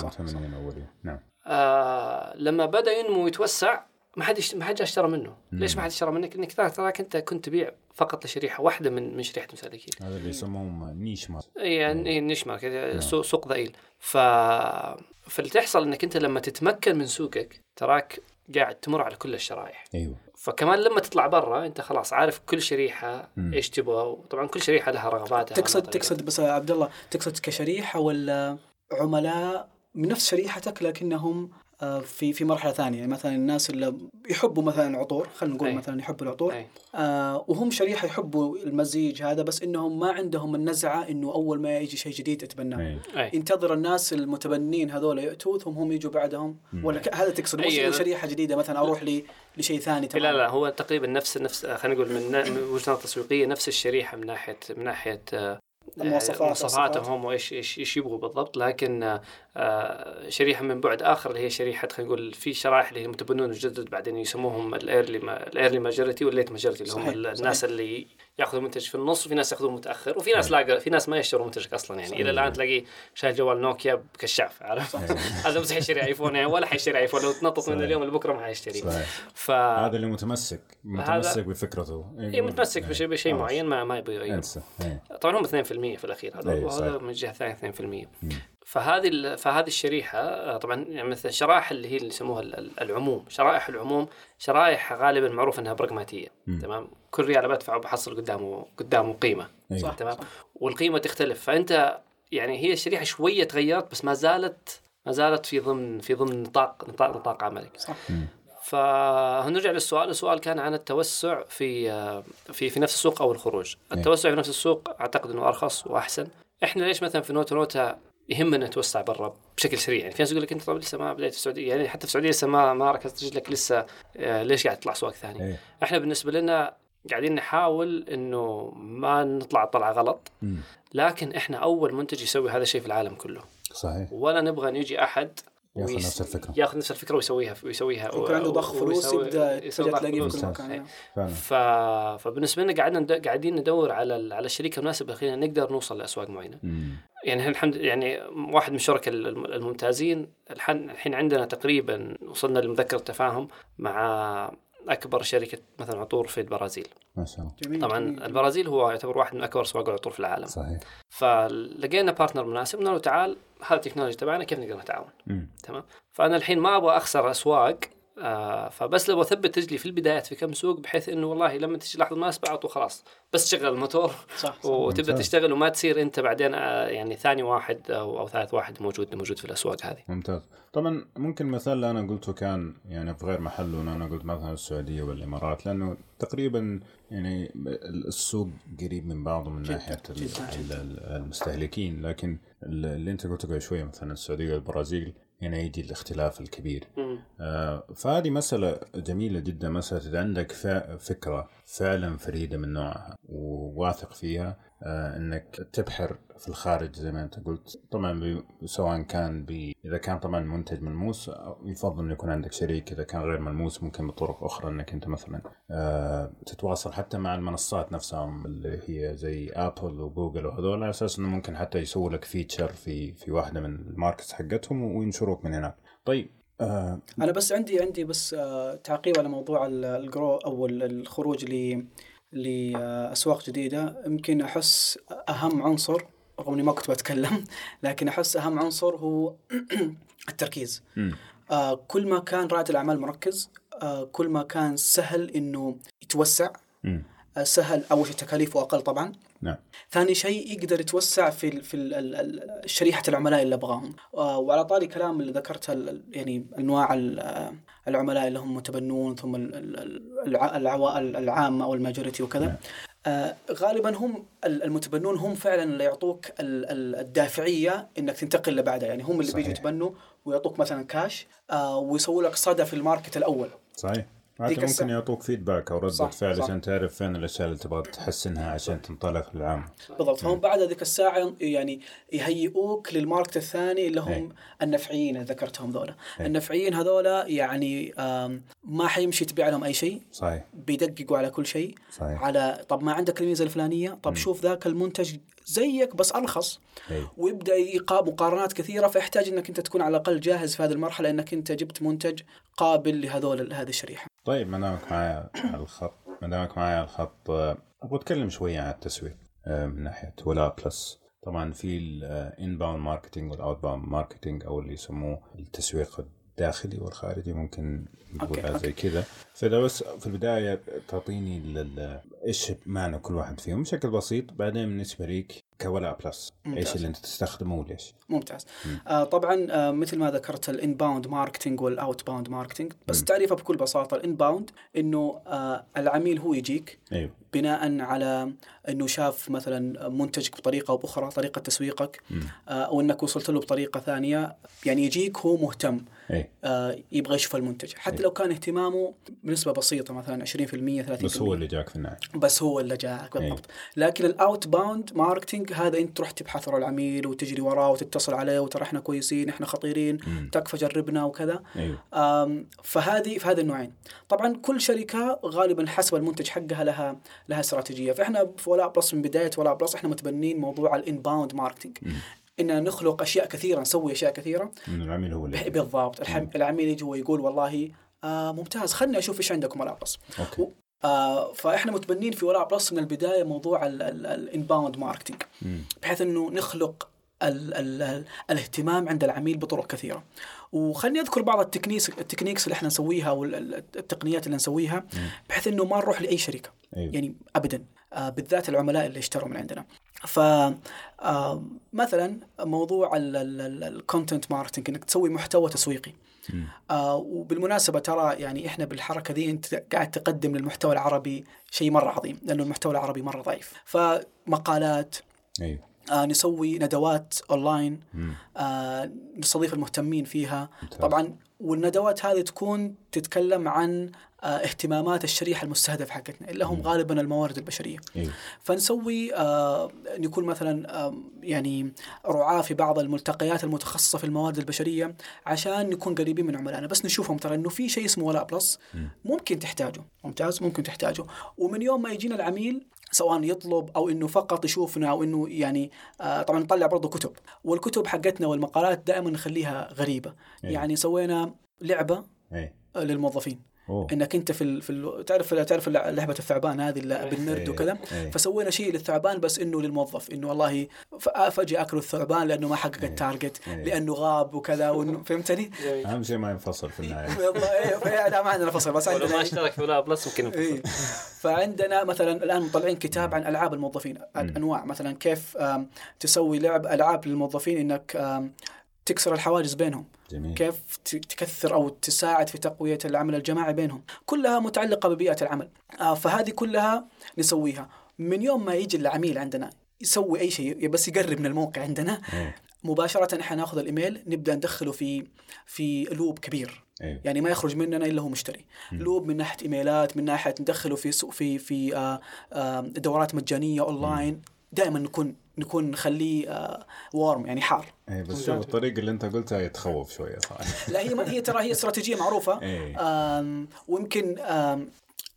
نعم. آه لما بدأ ينمو ويتوسع ما حد. ما حد اشترى منه. ليش ما حد اشترى منك؟ لأنك تراك أنت كنت تبيع فقط لشريحه واحدة من من شريحة المستهلكين هذا اللي يسموهم niche mark. يعني niche market سوق سوق ضئيل. ف فاللي تحصل إنك أنت لما تتمكن من سوقك تراك قاعد تمر على كل الشرائح. أيوه. فكمان لما تطلع برا أنت خلاص عارف كل شريحة مم. إيش تبغى وطبعا كل شريحة لها رغباتها تقصد. تقصد بس عبد الله تقصد كشريحة ولا عملاء من نفس شريحتك لكنهم في في مرحلة ثانية. يعني مثلا الناس اللي يحبوا مثلا عطور خلينا نقول أي. مثلا يحبوا العطور أي. آه وهم شريحة يحبوا المزيج هذا بس إنهم ما عندهم النزعة إنه أول ما يجي شيء جديد يتبناه. أي. ينتظر الناس المتبنين هذول يأتوا ثم هم يجوا بعدهم. ولا ك- هذا تقصد شريحة جديدة مثلا أروح لي لشيء ثاني لا تمام؟ لا هو تقريبا نفس نفس خلينا نقول من, وجهة نظر تسويقية نفس الشريحة من ناحية من ناحية آه، المواصفات، مواصفاتهم وإيش إيش إيش يبغوا بالضبط. لكن آه، آه، شريحة من بعد آخر اللي هي شريحة خلينا نقول في شرائح اللي هي المتبنون الجدد بعدين يسموهم ال early ما ال early majority وال late majority اللي هم صحيح، ال- صحيح. الناس اللي ياخذوا منتج في النص وفي ناس ياخذوه متأخر وفي ناس لا في ناس ما يشتروا منتجك أصلا يعني. إلى الآن تلاقيه شايل جوال نوكيا بكشاف عارف [laughs] هذا مش حيشتري آيفون يعني ولا حيشتري آيفون. لو تنطط من صحيح. اليوم لبكرة ما حيشتري. صحيح. ف هذا اللي متمسك متمسك بفكرته. اي متمسك بشيء خلاص. معين ما ما يبغى يغير إيه. طبعا هم 2% في الأخير هذا صحيح. من الجهه الثانية 2% فهذه ال- فهذه الشريحة آه، طبعا يعني مثل الشرائح اللي هي اللي يسموها ال- ال- العموم شرائح العموم شرائح غالبا معروف إنها براغماتيه تمام؟ كل ريال بدفعه بحصل قدامه قدامه قيمة أيوة. صح. تمام؟ والقيمة تختلف فأنت يعني هي الشريحة شوية تغيرت بس ما زالت ما زالت في ضمن في ضمن نطاق نطاق, نطاق عملك. صح. فهنرجع للسؤال السؤال كان عن التوسع في في في نفس السوق أو الخروج. التوسع في نفس السوق أعتقد إنه أرخص وأحسن. إحنا ليش مثلا في نوتا نوتا يهمنا نتوسع برا بشكل سريع. يعني في ناس يقول لك أنت طب لسه ما بديت في السعودية؟ يعني حتى في السعودية لسه ما ما ركزت. رجلك لسه آه، ليش قاعد تطلع اسواق ثانية إيه. إحنا بالنسبة لنا قاعدين نحاول إنه ما نطلع طلعة غلط مم. لكن إحنا أول منتج يسوي هذا الشيء في العالم كله. صحيح. ولا نبغى إن يجي أحد ياخذ ويس- نفس الفكرة ياخذ نفس الفكرة ويسويها ويسويها يكون عنده ضخ فلوس ويسوي- يبدأ يسوي تلاقيه في. كل. مكان فعلا ف... فبالنسبة لنا قاعدين ند... قاعدين ندور على ال- على الشريك المناسب اللي خلينا نقدر نوصل لأسواق معينة مم. يعني الحمد يعني واحد من الشركاء الم- الممتازين الحين الحين عندنا تقريبا وصلنا لمذكرة تفاهم مع أكبر شركة مثلا عطور في البرازيل. ما شاء الله. جميل طبعا جميل. البرازيل هو يعتبر واحد من أكبر اسواق العطور في العالم. صحيح. فلقينا بارتنر مناسب قلنا له تعال هذا التكنولوجيا تبعنا كيف نقدر نتعاون. تمام؟ فأنا الحين ما أبغى أخسر أسواق آه فبس لو أثبت رجلي في البدايات في كم سوق بحيث إنه والله لما تجي لحظة مناسبه على طول خلاص بس تشغل الموتور صح, صح. [laughs] وتبدأ ممتاز. تشتغل وما تصير أنت بعدين آه يعني ثاني واحد أو, أو ثالث واحد موجود موجود في الأسواق هذه ممتاز طبعا ممكن المثال اللي أنا قلته كان يعني في غير محله ان أنا قلت مثلا السعودية والإمارات لأنه تقريبا يعني السوق قريب من بعضه من جداً، ناحية جداً، ال- ال- المستهلكين لكن ال- اللي أنت قلته قبل شوية مثلا السعودية والبرازيل هنا يجي الاختلاف الكبير. آه، فهذه مسألة جميلة جدا مسألة إذا عندك فكرة. فعلا فريدة من نوعها وواثق فيها آه، إنك تبحر في الخارج زي ما أنت قلت. طبعا سواء كان ب إذا كان طبعا منتج ملموس يفضل إنه يكون عندك شريك. إذا كان غير ملموس ممكن بطرق أخرى إنك أنت مثلا آه، تتواصل حتى مع المنصات نفسها اللي هي زي Apple و Google وهذول على أساس إنه ممكن حتى يسووا لك feature في في واحدة من ال markets حقتهم وينشروك من هناك. طيب آه أنا بس عندي عندي بس آه، تعقيب على موضوع ال- الجرو أو ال- الخروج ل لاسواق جديدة يمكن أحس أهم عنصر رغم إني ما كنت بتكلم [laughs] لكن أحس أهم عنصر هو [clears throat] التركيز. آه كل ما كان رائد الأعمال مركز آه كل ما كان سهل إنه يتوسع مم. سهل اول شيء تكاليفه أقل طبعا. نعم. ثاني شيء يقدر يتوسع في في شريحة العملاء اللي أبغاهم. آه وعلى طاري كلام اللي ال- يعني أنواع آه، العملاء اللي هم متبنون ثم ال- ال- ال- الع- العوائل العامه أو الماجوريتي وكذا. آه غالبا هم ال- المتبنون هم فعلا اللي يعطوك ال- ال- الدافعية إنك تنتقل لبعدها يعني هم اللي صحيح. بيجوا يتبنوا ويعطوك مثلا كاش آه ويسووا لك صدى في ال market الأول. صحيح. حتى ممكن. يعطوك feedback أو صح، فعل. عشان تعرف فين الأشياء اللي تبغى تحسنها عشان تنطلق للعام. بالضبط. فهم بعد ذيك الساعة يعني يهيئوك لل market الثاني اللي هم أي. النفعيين اللي ذكرتهم ذولا. النفعيين هذولا يعني ما حيمشي تبيع لهم أي شيء. صحيح. بيدققوا على كل شيء. صحيح. على طب ما عندك الميزة الفلانية. طب شوف ذاك المنتج زيك بس أرخص أي. ويبدأ يقا مقارنات كثيرة فيحتاج إنك أنت تكون على الأقل جاهز في هذه المرحلة إنك أنت جبت منتج قابل لهذول هذه الشريحة. طيب ما دامك معايا على الخط ما دامك معايا على الخط آه، أبغى أتكلم شوية عن التسويق آه، من ناحية ولاء بلس طبعا في ال inbound marketing وال outbound marketing أو اللي يسموه التسويق الداخلي والخارجي ممكن نقولها. زي كذا. فاذا بس في البداية تعطيني إيش معنى كل واحد فيهم؟ بشكل بسيط بعدين بالنسبة ليك كولاء بلس إيش ممتاز. اللي أنت تستخدمه وليش؟ ممتاز. آه طبعا آه مثل ما ذكرت ال inbound marketing وال outbound marketing بس تعريفها بكل بساطة ال inbound إنه آه العميل هو يجيك. أيوه. بناء على إنه شاف مثلا منتجك بطريقة أو بأخرى طريقة تسويقك آه أو انك وصلت له بطريقة ثانية يعني يجيك هو مهتم اي آه يبغى يشوف المنتج. حتى لو كان اهتمامه بنسبة بسيطة مثلا 20% 30% بس هو اللي جاك في النهاية. بس هو اللي جاك بالضبط. لكن ال outbound marketing هذا أنت تروح تبحث ورا العميل وتجري وراه وتتصل عليه وترى إحنا كويسين إحنا خطيرين تكفى جربنا وكذا. فهذه في هذا النوعين. طبعا كل شركة غالبا حسب المنتج حقها لها لها استراتيجية. فإحنا في ولاء بلس من بداية ولاء بلس إحنا متبنين موضوع ال inbound marketing إننا نخلق أشياء كثيرة نسوي أشياء كثيرة. العميل هو اللي بالضبط. الحم... العميل يجي ويقول والله آه ممتاز خلني أشوف إيش عندكم ولاء بلس okay. و- آه فإحنا متبنين في ولاء بلس من البداية موضوع ال inbound marketing مم. بحيث إنه نخلق ال ال ال الاهتمام عند العميل بطرق كثيرة. وخلني أذكر بعض ال techniques ال techniques اللي إحنا نسويها والتقنيات اللي نسويها بحيث إنه ما نروح لأي شركة. أيوة. يعني ابدا. آه بالذات العملاء اللي اشتروا من عندنا. ف آه مثلا موضوع ال content marketing إنك تسوي محتوى تسويقي. آه وبالمناسبة ترى يعني إحنا بالحركة ذي أنت قاعد تقدم للمحتوى العربي شيء مرة عظيم لأنه المحتوى العربي مرة ضعيف. فمقالات أيوه. آه نسوي ندوات اونلاين. آه نستضيف المهتمين فيها. ممتاز. طبعا والندوات هذه تكون تتكلم عن آه اهتمامات الشريحة المستهدفة حقتنا اللي هم غالبا الموارد البشرية. أيوه فنسوي آه نكون مثلا آه يعني رعاة في بعض الملتقيات المتخصصة في الموارد البشرية عشان نكون قريبين من عملائنا. بس نشوفهم ترى إنه في شيء اسمه ولاء بلس. ممكن تحتاجه. ممتاز ممكن تحتاجه. ومن يوم ما يجينا العميل سواء يطلب أو إنه فقط يشوفنا أو إنه يعني آه طبعا نطلع برضه كتب. والكتب حقتنا والمقالات دائما نخليها غريبة. أيوة. يعني سوينا لعبة اي آه، للموظفين. أوه. إنك أنت في ال... في ال... تعرف تعرف لعبه الثعبان هذه اللي بالنرد إيه، وكذا. إيه. فسوينا شيء للثعبان بس إنه للموظف إنه والله. فجاه اكلوا الثعبان لأنه ما حقق ال target إيه. لأنه غاب وكذا وإنه [laughs] فهمتني؟ أهم شيء ما ينفصل في النهاية. [laughs] والله لا ما عندنا فصل بس ولو ما عندنا اشترك في ولاء بلس ممكن. ينفصل. فعندنا مثلا الآن مطلعين كتاب عن ألعاب الموظفين أنواع. مثلا كيف تسوي لعب ألعاب للموظفين إنك تكسر الحواجز بينهم. جميل. كيف تكثر أو تساعد في تقوية العمل الجماعي بينهم. كلها متعلقة ببيئة العمل. آه فهذه كلها نسويها. من يوم ما يجي العميل عندنا يسوي أي شيء بس يقرب من الموقع عندنا مباشرة إحنا ناخذ الإيميل نبدأ ندخله في في لوب كبير. أيوه. يعني ما يخرج مننا إلا هو مشتري. لوب من ناحية إيميلات من ناحية ندخله في سوق في في آه آه دورات مجانية أونلاين. دائما نكون نكون نخليه آه warm يعني حار. إيه بس شوف الطريقة اللي أنت قلتها يتخوف شوية صراحة لا هي هي ترى هي استراتيجية معروفة. إيه. ويمكن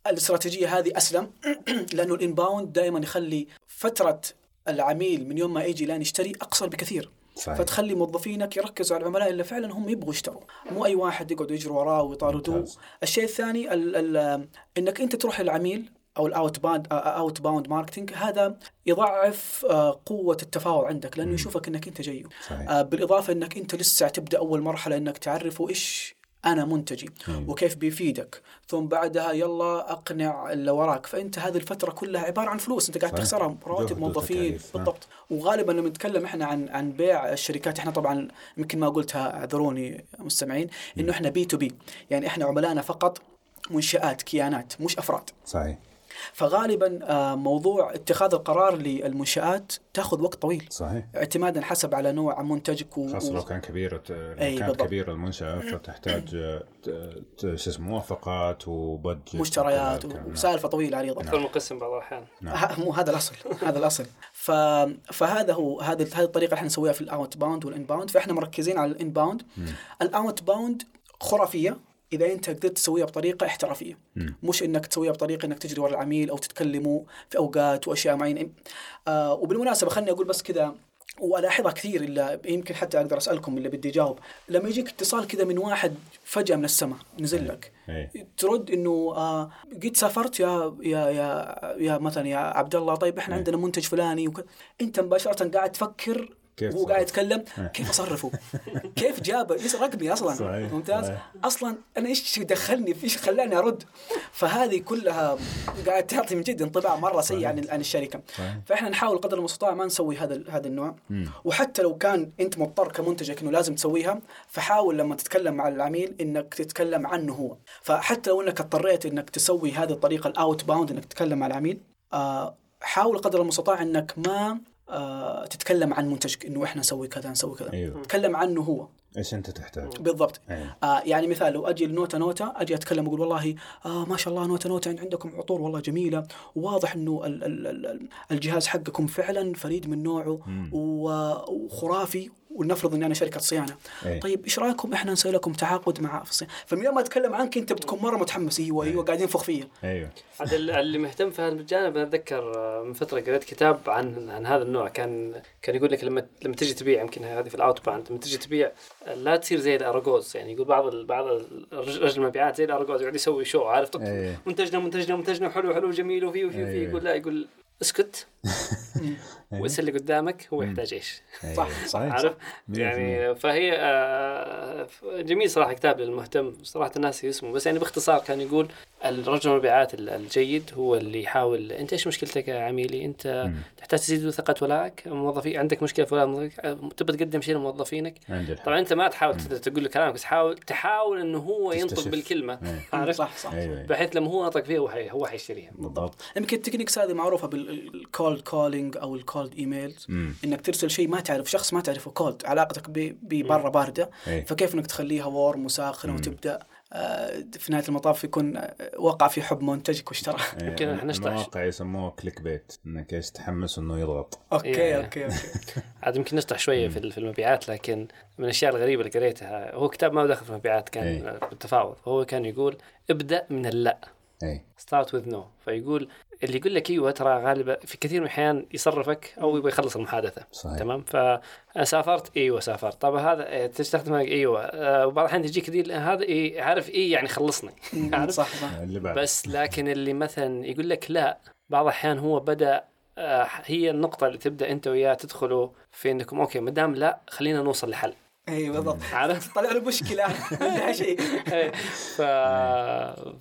الاستراتيجية هذه أسلم [clears throat] لأنه ال inbound دائما يخلي فترة العميل من يوم ما يجي لين يشتري أقصر بكثير. صحيح. فتخلي موظفينك يركزوا على العملاء اللي فعلا هم يبغوا يشتروا. مو أي واحد يقعد يجروا وراه ويطاردوه. الشيء الثاني ال ال إنك أنت تروح للعميل أو ال outbound outbound marketing هذا يضعف آه، قوة التفاوض عندك لأنه يشوفك إنك أنت جيد. صحيح. آه، بالإضافة إنك أنت لسه تبدأ أول مرحلة إنك تعرفه إيش أنا منتجي مم. وكيف بيفيدك. ثم بعدها يلا أقنع اللي وراك. فأنت هذه الفترة كلها عبارة عن فلوس. أنت قاعد صحيح. تخسرها رواتب موظفين. نعم. بالضبط. وغالبا لما نتكلم إحنا عن عن بيع الشركات إحنا طبعا يمكن ما قلتها اعذروني مستمعين إنه إحنا B2B يعني إحنا عملائنا فقط منشآت كيانات مش أفراد. صحيح. فغالبا آه، موضوع اتخاذ القرار للمنشآت تاخذ وقت طويل صحيح اعتمادا حسب على نوع منتجك و... خاصة لو. كان كبير لو كان. كبير المنشأة فتحتاج آه، شو اسمه موافقات و budget مشتريات. نعم. وسالفة طويلة عريضه أكثر من قسم بعض الأحيان ه- [laughs] مو هذا الأصل هذا الأصل ف... فهذا هو هذه هذه الطريقة اللي إحنا نسويها في ال outbound وال inbound فإحنا مركزين على ال inbound ال outbound خرافية إذا أنت قدرت تسويها بطريقة احترافية. مش إنك تسويها بطريقة إنك تجري ورا العميل أو تتكلموا في أوقات وأشياء معينة آه وبالمناسبة خليني أقول بس كذا وألاحظها كثير إلا يمكن حتى أقدر أسألكم اللي بدي اجاوب لما يجيك اتصال كذا من واحد فجأة من السماء نزل لك ترد إنه آه قد سافرت يا يا يا يا مثلا يا عبد الله طيب إحنا. عندنا منتج فلاني وكذا أنت مباشرة قاعد تفكر كيف وهو قاعد؟ يتكلم [laughs] إيه. كيف أصرفه؟ كيف جابه؟ إيش رقمي أصلا؟ صحيح، ممتاز؟ صحيح. أصلا أنا إيش دخلني في إيش خلاني أرد؟ فهذه كلها قاعد تعطي من جد انطباع مرة سيء عن عن الشركة. صحيح. فإحنا نحاول قدر المستطاع ما نسوي هذا هذا النوع. وحتى لو كان أنت مضطر كمنتجك إنه لازم تسويها فحاول لما تتكلم مع العميل إنك تتكلم عنه هو فحتى لو إنك اضطريت إنك تسوي هذه الطريقة ال outbound إنك تتكلم مع العميل آه حاول قدر المستطاع إنك ما آه تتكلم عن منتجك إنه إحنا نسوي كذا نسوي كذا. أيوه. تكلم عنه هو. إيش أنت تحتاج؟ بالضبط. أيوه. آه يعني مثال لو أجي لنوتا نوتا أجي أتكلم أقول والله آه ما شاء الله نوتا نوتا عند- عندكم عطور والله جميلة. وواضح إنه ال ال ال الجهاز حقكم فعلا فريد من نوعه و- وخرافي ولنفرض إني أنا شركة صيانة. أي. طيب إيش رأيكم إحنا نسوي لكم تعاقد مع في الصيانه فمن يوم ما أتكلم عنك أنت بتكون مرة متحمس. أيوه أيوه قاعد ينفخ فيا. أيوه. عاد ال- اللي مهتم في هذا الجانب أنا أتذكر آه، من فترة قريت كتاب عن عن هذا النوع. كان كان يقول لك لما لما تجي تبيع يمكن هذه في ال outbound لما تجي تبيع آه، لا تصير زي الاراجوز يعني يقول بعض ال- بعض رجل المبيعات زي الاراجوز يقعد يسوي show عارف أي. منتجنا منتجنا منتجنا حلو حلو جميل وفي وفي وفي. أي. يقول لا يقول اسكت. [laughs] واسأل اللي قدامك هو يحتاج إيش. أي. صح، صح. عارف؟ يعني فهي آه، جميل صراحة كتاب للمهتم. صراحة الناس اسمه بس يعني باختصار كان يقول الرجل المبيعات ال- الجيد هو اللي يحاول. أنت إيش مشكلتك يا عميلي؟ أنت. تحتاج تزيد ثقة ولاء موظفيك عندك مشكلة في ولاء موظفيك تبى تقدم شيء لموظفينك. طبعا أنت ما تحاول تقول له كلامك بس حاول تحاول إنه هو ينطق. بالكلمة. عارف؟ صح صح أيوه أيوة. بحيث لما هو نطق فيها هو حي- هو حيشتريها. بالضبط. يمكن ال techniques هذه معروفة بال cold calling أو ال cold emails. إنك ترسل شيء ما تعرف شخص ما تعرفه cold علاقتك ب- ببرة باردة أي. فكيف إنك تخليها warm وساخنة وتبدأ آه، في نهاية المطاف يكون آه، وقع في حب منتجك واشتراه أي. يمكن إحنا نشطح. المواقع يسموها clickbait إنك إيش تحمس إنه يضغط okay إيه. okay okay [laughs] عاد يمكن نشطح شوية في في المبيعات لكن من الأشياء الغريبة اللي قريتها هو كتاب ما دخل في المبيعات كان إيه. بالتفاوض هو كان يقول ابدأ من اللا إيه Start with No فيقول اللي يقول لك أيوه ترى غالبا في كثير من الأحيان يصرفك أو يبغى يخلص المحادثة. صحيح. تمام؟ فسافرت؟ أيوه سافرت. طب هذا إيه، تستخدم؟ أيوه. آه، وبعض الأحيان تجيك دي هذا إيه عارف إيه يعني خلصني. عارف؟ صح صح. بس لكن اللي مثلا يقول لك لا بعض الأحيان هو بدأ آه، هي النقطة اللي تبدأ أنت وياه تدخلوا في إنكم أوكي ما دام لا خلينا نوصل لحل. اي بالضبط. عارف؟ [laughs] طلع له مشكلة. [laughs] شيء. إيه. ف...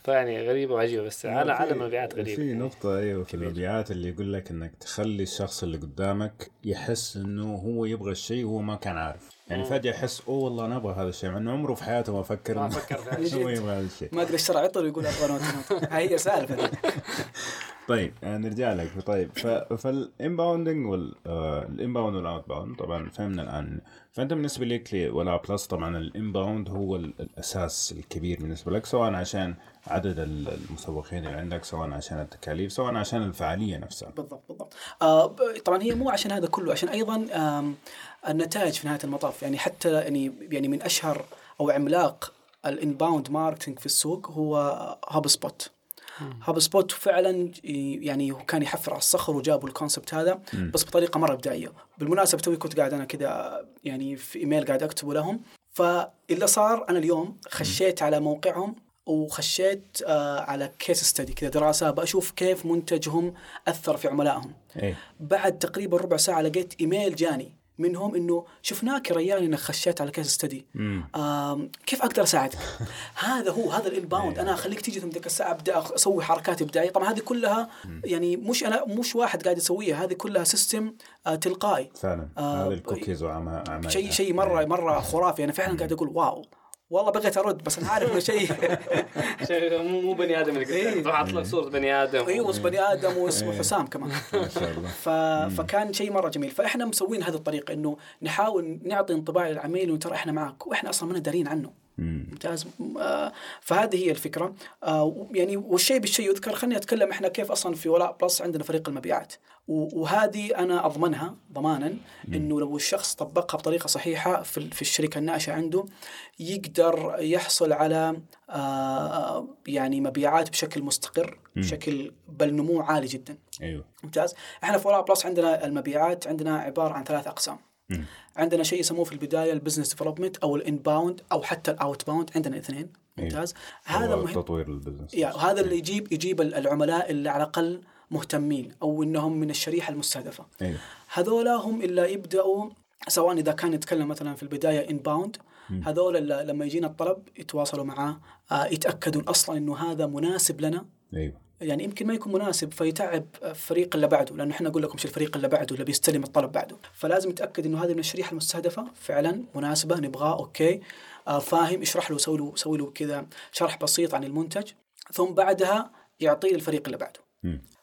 فيعني غريبة وعجيبة بس على عالم المبيعات غريب في نقطة أيوه في المبيعات اللي يقول لك إنك تخلي الشخص اللي قدامك يحس إنه هو يبغى الشيء وهو ما كان عارف. يعني فجأة يحس أوه والله أنا أبغى هذا الشيء. مع إنه عمره في حياته ما فكر ما فكر في هذا الشيء. هو يبغى هذا الشيء. ما أدري اشترى عطر ويقول أبغى نوتا نوتا. هي سالفه [laughs] طيب آه، نرجع لك. طيب. فال inbounding وال inbound وال outbound طبعا فهمنا الآن. فأنت بالنسبة لك ولاء بلس طبعا ال inbound هو ال- الأساس الكبير بالنسبة لك سواء عشان عدد ال- المسوقين اللي عندك سواء عشان التكاليف سواء عشان الفعالية نفسها. بالضبط بالضبط. آه طبعا هي مو عشان هذا كله عشان أيضا آم النتائج في نهاية المطاف. يعني حتى يعني يعني من أشهر أو عملاق ال inbound marketing في السوق هو HubSpot HubSpot فعلا يعني كان يحفر على الصخر وجابوا ال concept هذا بس بطريقة مرة إبداعية. بالمناسبة توي كنت قاعد أنا كذا يعني في إيميل قاعد أكتبه لهم. فاللي صار أنا اليوم خشيت على موقعهم وخشيت آه على case study كذا دراسة بشوف كيف منتجهم أثر في عملائهم. إيه. بعد تقريبا ربع ساعة لقيت إيميل جاني. منهم إنه شفناك يا ريان إنك خشيت على case study كيف أقدر أساعدك؟ [laughs] هذا هو هذا ال inbound أنا أخليك تيجي ثم ذيك الساعة أبدأ أسوي حركات إبداعية. طبعا هذه كلها يعني مش أنا مش واحد قاعد يسويها. هذه كلها system آه تلقائي. فعلا. آه، هذه الكوكيز وعمل شيء شيء مره مرة خرافي. أنا فعلا قاعد أقول wow. والله بغيت أرد بس أنا عارف إنه شيء. [laughs] شيء مو مو بني آدم اللي إيه. قدامك حاط لك صورة بني آدم. أيوه بني آدم واسمه حسام كمان. [laughs] ما شاء الله. ف... فكان شيء مرة جميل. فإحنا مسوين هذه الطريقة إنه نحاول نعطي انطباع للعميل انه ترى إحنا معك وإحنا أصلا ما دارين عنه. ممتاز. آه فهذه هي الفكرة. آه يعني والشيء بالشيء يذكر خليني أتكلم إحنا كيف أصلا في ولاء بلس عندنا فريق المبيعات. وهذه أنا أضمنها ضمانا إنه لو الشخص طبقها بطريقة صحيحة في الشركة الناشئة عنده يقدر يحصل على آه يعني مبيعات بشكل مستقر بشكل بل نمو عالي جدا. أيوه. ممتاز. إحنا في ولاء بلس عندنا المبيعات عندنا عبارة عن ثلاث أقسام. مم. عندنا شيء يسموه في البداية ال business development أو ال inbound أو حتى ال outbound عندنا اثنين. ممتاز. هذا هو مهم. تطوير البزنس يا هذا اللي يجيب يجيب العملاء اللي على الأقل مهتمين أو إنهم من الشريحة المستهدفة. أيوه هذولا هم اللي يبدأوا سواء إذا كان يتكلم مثلا في البداية inbound هذول لما يجينا الطلب يتواصلوا معاه آه، يتاكدوا أصلا إنه هذا مناسب لنا. أيوه يعني يمكن ما يكون مناسب فيتعب الفريق اللي بعده لأنه إحنا نقول لكم شو الفريق اللي بعده اللي بيستلم الطلب بعده. فلازم يتأكد إنه هذه من الشريحة المستهدفة. فعلا مناسبة نبغاه okay. آه فاهم اشرح له سوي له سوي له كذا شرح بسيط عن المنتج. ثم بعدها يعطيه الفريق اللي بعده.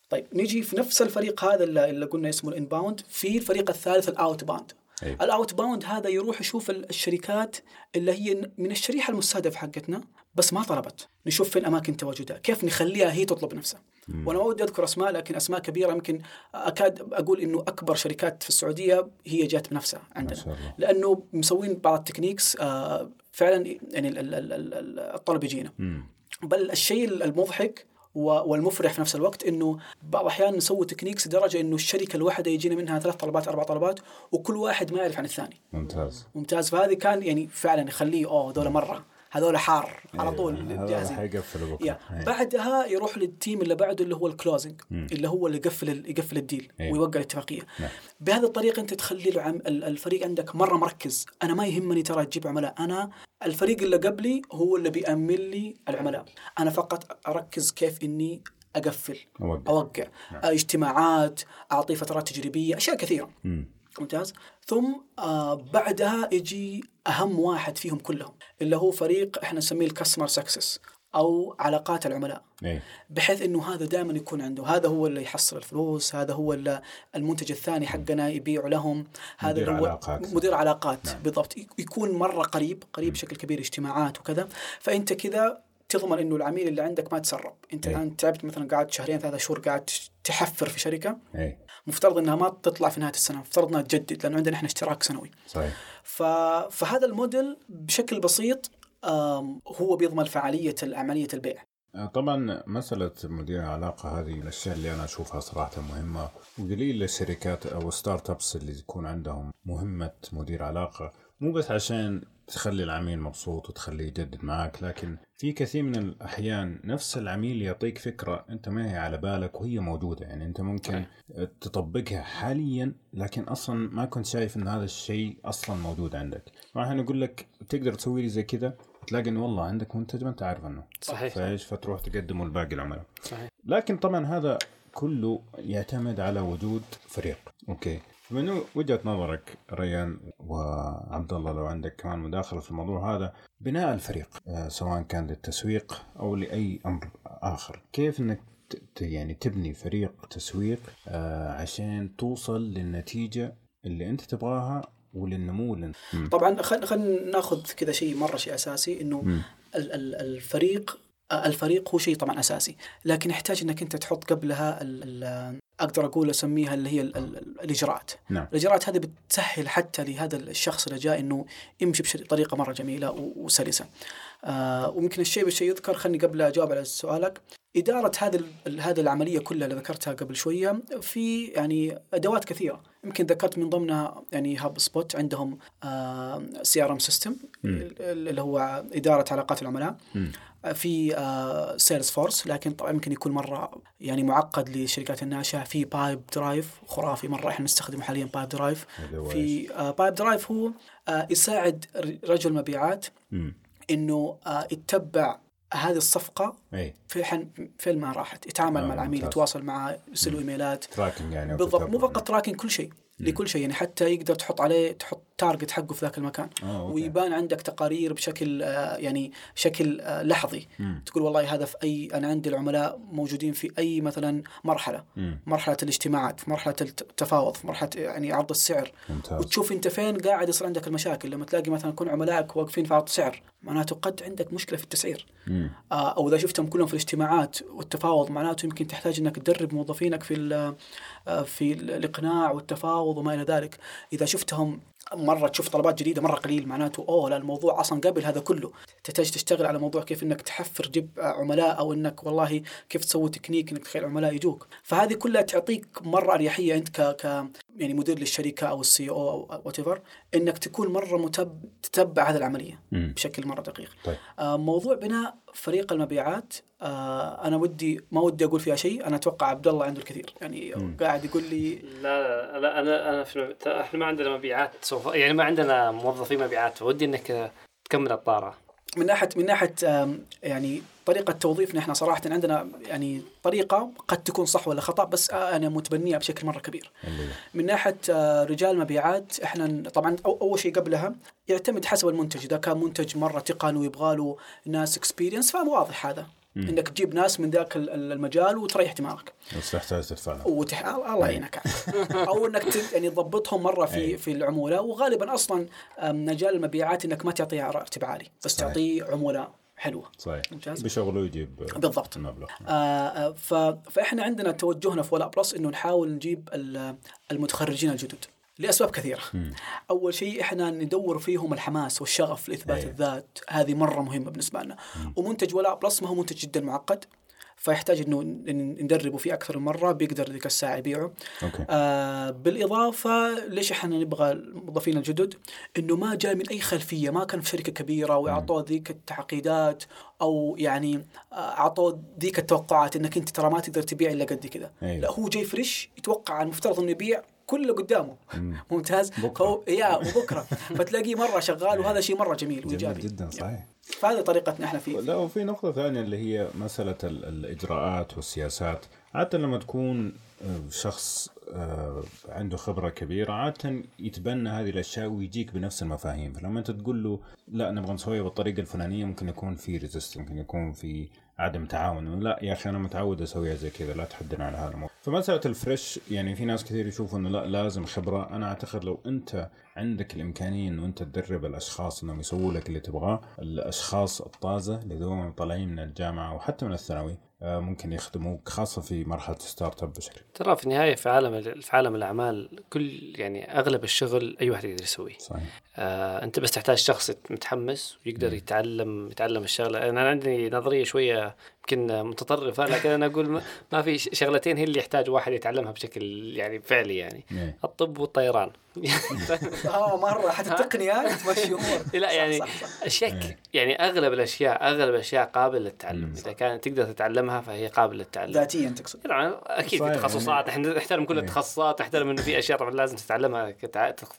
طيب نيجي في نفس الفريق هذا اللي اللي قلنا اسمه ال inbound في الفريق الثالث ال outbound أيوة. ال outbound هذا يروح يشوف ال- الشركات اللي هي من الشريحة المستهدفة حقتنا. بس ما طلبت. نشوف فين أماكن تواجدها. كيف نخليها هي تطلب نفسها. وأنا ما ودي أذكر أسماء لكن أسماء كبيرة يمكن أكاد أقول إنه أكبر شركات في السعودية هي جات بنفسها عندنا. لأنه مسوين بعض ال techniques آه، فعلا يعني ال- ال- ال- ال- الطلب يجينا. مم. بل الشيء المضحك والمفرح في نفس الوقت إنه بعض الأحيان نسوي techniques لدرجة إنه الشركة الواحدة يجينا منها ثلاث طلبات أربع طلبات وكل واحد ما يعرف عن الثاني. ممتاز. ممتاز. فهذه كان يعني فعلا يخليه أوه هذول مرة. هذول حار على أيوة. طول هذا جاهزين حيقفل بكرة أيوة. بعدها يروح لل team اللي بعده اللي هو ال closing اللي هو اللي يقفل يقفل ال deal أيوة. ويوقع الاتفاقية نعم. بهذه الطريقة أنت تخلي العم ال- الفريق عندك مرة مركز أنا ما يهمني ترى تجيب عملاء أنا الفريق اللي قبلي هو اللي بيأمن لي العملاء أنا فقط أركز كيف إني أقفل. أوقع آه، اجتماعات أعطي فترات تجريبية أشياء كثيرة مم. ممتاز ثم آه بعدها يجي أهم واحد فيهم كلهم اللي هو فريق إحنا نسميه الكاستمر سكسس أو علاقات العملاء. إيه. بحيث إنه هذا دائما يكون عنده. هذا هو اللي يحصل الفلوس هذا هو اللي المنتج الثاني حقنا يبيعه لهم. هذا مدير علاقات. مدير علاقات. نعم. بالضبط. يكون مرة قريب قريب بشكل كبير اجتماعات وكذا. فأنت كذا تضمن إنه العميل اللي عندك ما تسرب. أنت إيه. الآن تعبت مثلا قاعد شهرين ثلاثة شهور قاعد تحفر في شركة. إيه. مفترض إنها ما تطلع في نهاية السنة مفترض إنها تجدد لأنه عندنا إحنا اشتراك سنوي. صحيح. ف... فهذا الموديل بشكل بسيط هو بيضمن فعالية عملية البيع. آه، طبعا مسألة مدير العلاقة هذه من الأشياء اللي أنا أشوفها صراحة مهمة. وقليل الشركات أو ستارت أبس اللي يكون عندهم مهمة مدير علاقة مو بس عشان تخلي العميل مبسوط وتخليه يجدد معك لكن في كثير من الأحيان نفس العميل يعطيك فكرة أنت ما هي على بالك وهي موجودة يعني أنت ممكن تطبقها حاليا لكن أصلا ما كنت شايف أن هذا الشيء أصلا موجود عندك. راح نقول لك تقدر تسوي لي زي كذا تلاقي إنه والله عندك منتج ما أنت عارف عنه صحيح. فإيش؟ فتروح تقدمه لباقي العملاء. صحيح. لكن طبعا هذا كله يعتمد على وجود فريق. أوكي. من وجهة نظرك ريان وعبد الله لو عندك كمان مداخلة في الموضوع هذا بناء الفريق آه، سواء كان للتسويق أو لأي أمر آخر كيف إنك يعني تبني فريق تسويق آه، عشان توصل للنتيجة اللي أنت تبغاها وللنمو. طبعا خلينا خل ناخذ كذا شيء مرة شيء أساسي إنه مم. ال- ال- الفريق الفريق هو شيء طبعا أساسي لكن يحتاج إنك أنت تحط قبلها ال ال أقدر أقول أسميها اللي هي ال ال الإجراءات. نعم. الإجراءات هذه بتسهل حتى لهذا الشخص اللي جاي إنه يمشي بطريقة مرة جميلة وسلسة. آه ويمكن الشيء بالشيء يذكر خلني قبل أجاوب على سؤالك. إدارة هذه ال- هذه العملية كلها اللي ذكرتها قبل شوية في يعني أدوات كثيرة. يمكن ذكرت من ضمنها يعني هاب سبوت عندهم CRM system. اللي هو إدارة علاقات العملاء. في Salesforce لكن طبعا يمكن يكون مرة يعني معقد للشركات الناشئة. في Pipedrive خرافي مرة إحنا نستخدم حاليا Pipedrive في آه، Pipedrive هو آه، يساعد رجل مبيعات. إنه آه، يتبع هذه الصفقة إي. في حين فين ما راحت يتعامل آه، مع العميل. يتواصل معه يرسل إيميلات. tracking يعني بالضبط. مو فقط tracking كل شيء. لكل شيء. يعني حتى يقدر تحط عليه تحط target حقه في ذاك المكان. آه، okay. ويبان عندك تقارير بشكل آه، يعني شكل آه، لحظي. مم. تقول والله هذا في أي أنا عندي العملاء موجودين في أي مثلا مرحلة. مم. مرحلة الاجتماعات في مرحلة التفاوض في مرحلة يعني عرض السعر. ممتاز. وتشوف أنت فين قاعد يصير عندك المشاكل. لما تلاقي مثلا يكون عملائك واقفين في عرض سعر معناته قد عندك مشكلة في التسعير. مم. آه، أو إذا شفتهم كلهم في الاجتماعات والتفاوض معناته يمكن تحتاج إنك تدرب موظفينك في في ال- الإقناع والتفاوض. وما إلى ذلك. إذا شفتهم مرة تشوف طلبات جديدة مرة قليل معناته أوه لا الموضوع أصلا قبل هذا كله. تحتاج تشتغل على موضوع كيف إنك تحفر تجيب عملاء أو إنك والله كيف تسوي تكنيك إنك تخلي عملاء يجوك. فهذه كلها تعطيك مرة أريحية أنت ك, ك يعني مدير للشركة أو ال CEO أو what إنك تكون مرة متب تتبع هذه العملية مم. بشكل مرة دقيق. طيب. آه، موضوع بناء فريق المبيعات آه، أنا ودي ما ودي أقول فيها شيء أنا أتوقع عبد الله عنده الكثير. يعني قاعد يقول لي لا لا أنا أنا في إحنا ما عندنا مبيعات سوف يعني ما عندنا موظفين مبيعات ودي إنك تكمل الطارة. من ناحيه من ناحية يعني طريقة توظيفنا إحنا صراحة عندنا يعني طريقة قد تكون صح ولا خطأ بس أنا متبنيها بشكل مرة كبير. من ناحية رجال مبيعات إحنا طبعا أو أول شيء قبلها يعتمد حسب المنتج. إذا كان منتج مرة تقن ويبغى له ناس experience فواضح هذا. إنك تجيب ناس من ذاك ال- المجال وتريح دماغك. بس تحتاج تدفع وتح... الله يعينك. [laughs] أو إنك ت... يعني تضبطهم مرة في أي. في العمولة. وغالبا أصلا مجال المبيعات إنك ما تعطيه راتب عالي بس صحيح. تعطيه عمولة حلوة. صحيح. ممتاز. بشغله يجيب بالضبط. المبلغ. آه، آه، ف... فإحنا عندنا توجهنا في ولاء بلس إنه نحاول نجيب ال- المتخرجين الجدد. لأسباب كثيرة. أول شيء إحنا ندور فيهم الحماس والشغف لإثبات أيوة. الذات، هذه مرة مهمة بالنسبة لنا. ومنتج ولاء بلس ما هو منتج جدا معقد فيحتاج إنه ندربه فيه أكثر من مرة بيقدر ذيك الساعة يبيعه. okay آه بالإضافة ليش إحنا نبغى الموظفين الجدد؟ إنه ما جاي من أي خلفية، ما كان في شركة كبيرة وأعطوه ذيك التعقيدات أو يعني آه، أعطوه ذيك التوقعات إنك أنت ترى ما تقدر تبيع إلا قد كذا. أيوة. لا هو جاي fresh يتوقع المفترض إنه يبيع كل اللي قدامه ممتاز. بكرة. فهو يا وبكرة. فتلاقيه مرة شغال وهذا شيء مرة جميل جميل وإيجابي. جدا صحيح. فهذه طريقتنا إحنا فيه. لا وفي نقطة ثانية اللي هي مسألة ال- الإجراءات والسياسات. عادة لما تكون آه، شخص آه، عنده خبرة كبيرة عادة يتبنى هذه الأشياء ويجيك بنفس المفاهيم. فلما أنت تقول له لا نبغى نسويها بالطريقة الفلانية ممكن يكون في ريزست ممكن يكون في عدم تعاون. لا يا أخي أنا متعود أسويها زي كذا لا تحدنا على هذا الموضوع. فمسألة الفريش يعني في ناس كثير يشوفوا أنه لا لازم خبرة. أنا أعتقد لو أنت عندك الإمكانية أنه أنت تدرب الأشخاص أنهم يسووا لك اللي تبغاه الأشخاص الطازة اللي دوما طالعين من الجامعة وحتى من الثانوي آه، ممكن يخدموك خاصة في مرحلة startup بشكل ترى في النهاية في عالم في عالم الأعمال كل يعني أغلب الشغل أي واحد يقدر يسويه. صحيح. آه، أنت بس تحتاج شخص متحمس ويقدر يتعلم يتعلم الشغلة. أنا عندي نظرية شوية يمكن متطرفه لكن أنا أقول ما- في شغلتين هي اللي يحتاج واحد يتعلمها بشكل يعني فعلي يعني. إيه. الطب والطيران. [laughs] آه مرة. حتى التقنيه تمشي أمور. [laughs] لا يعني صح، صح. اشياء ك- يعني أغلب الأشياء أغلب الأشياء قابلة للتعلم. إذا كانت تقدر تتعلمها فهي قابلة للتعلم. ذاتيا تقصد. طبعا أكيد في صحيح، تخصصات. يعني- إحنا نحترم كل إيه. التخصصات نحترم إنه في أشياء طبعا لازم تتعلمها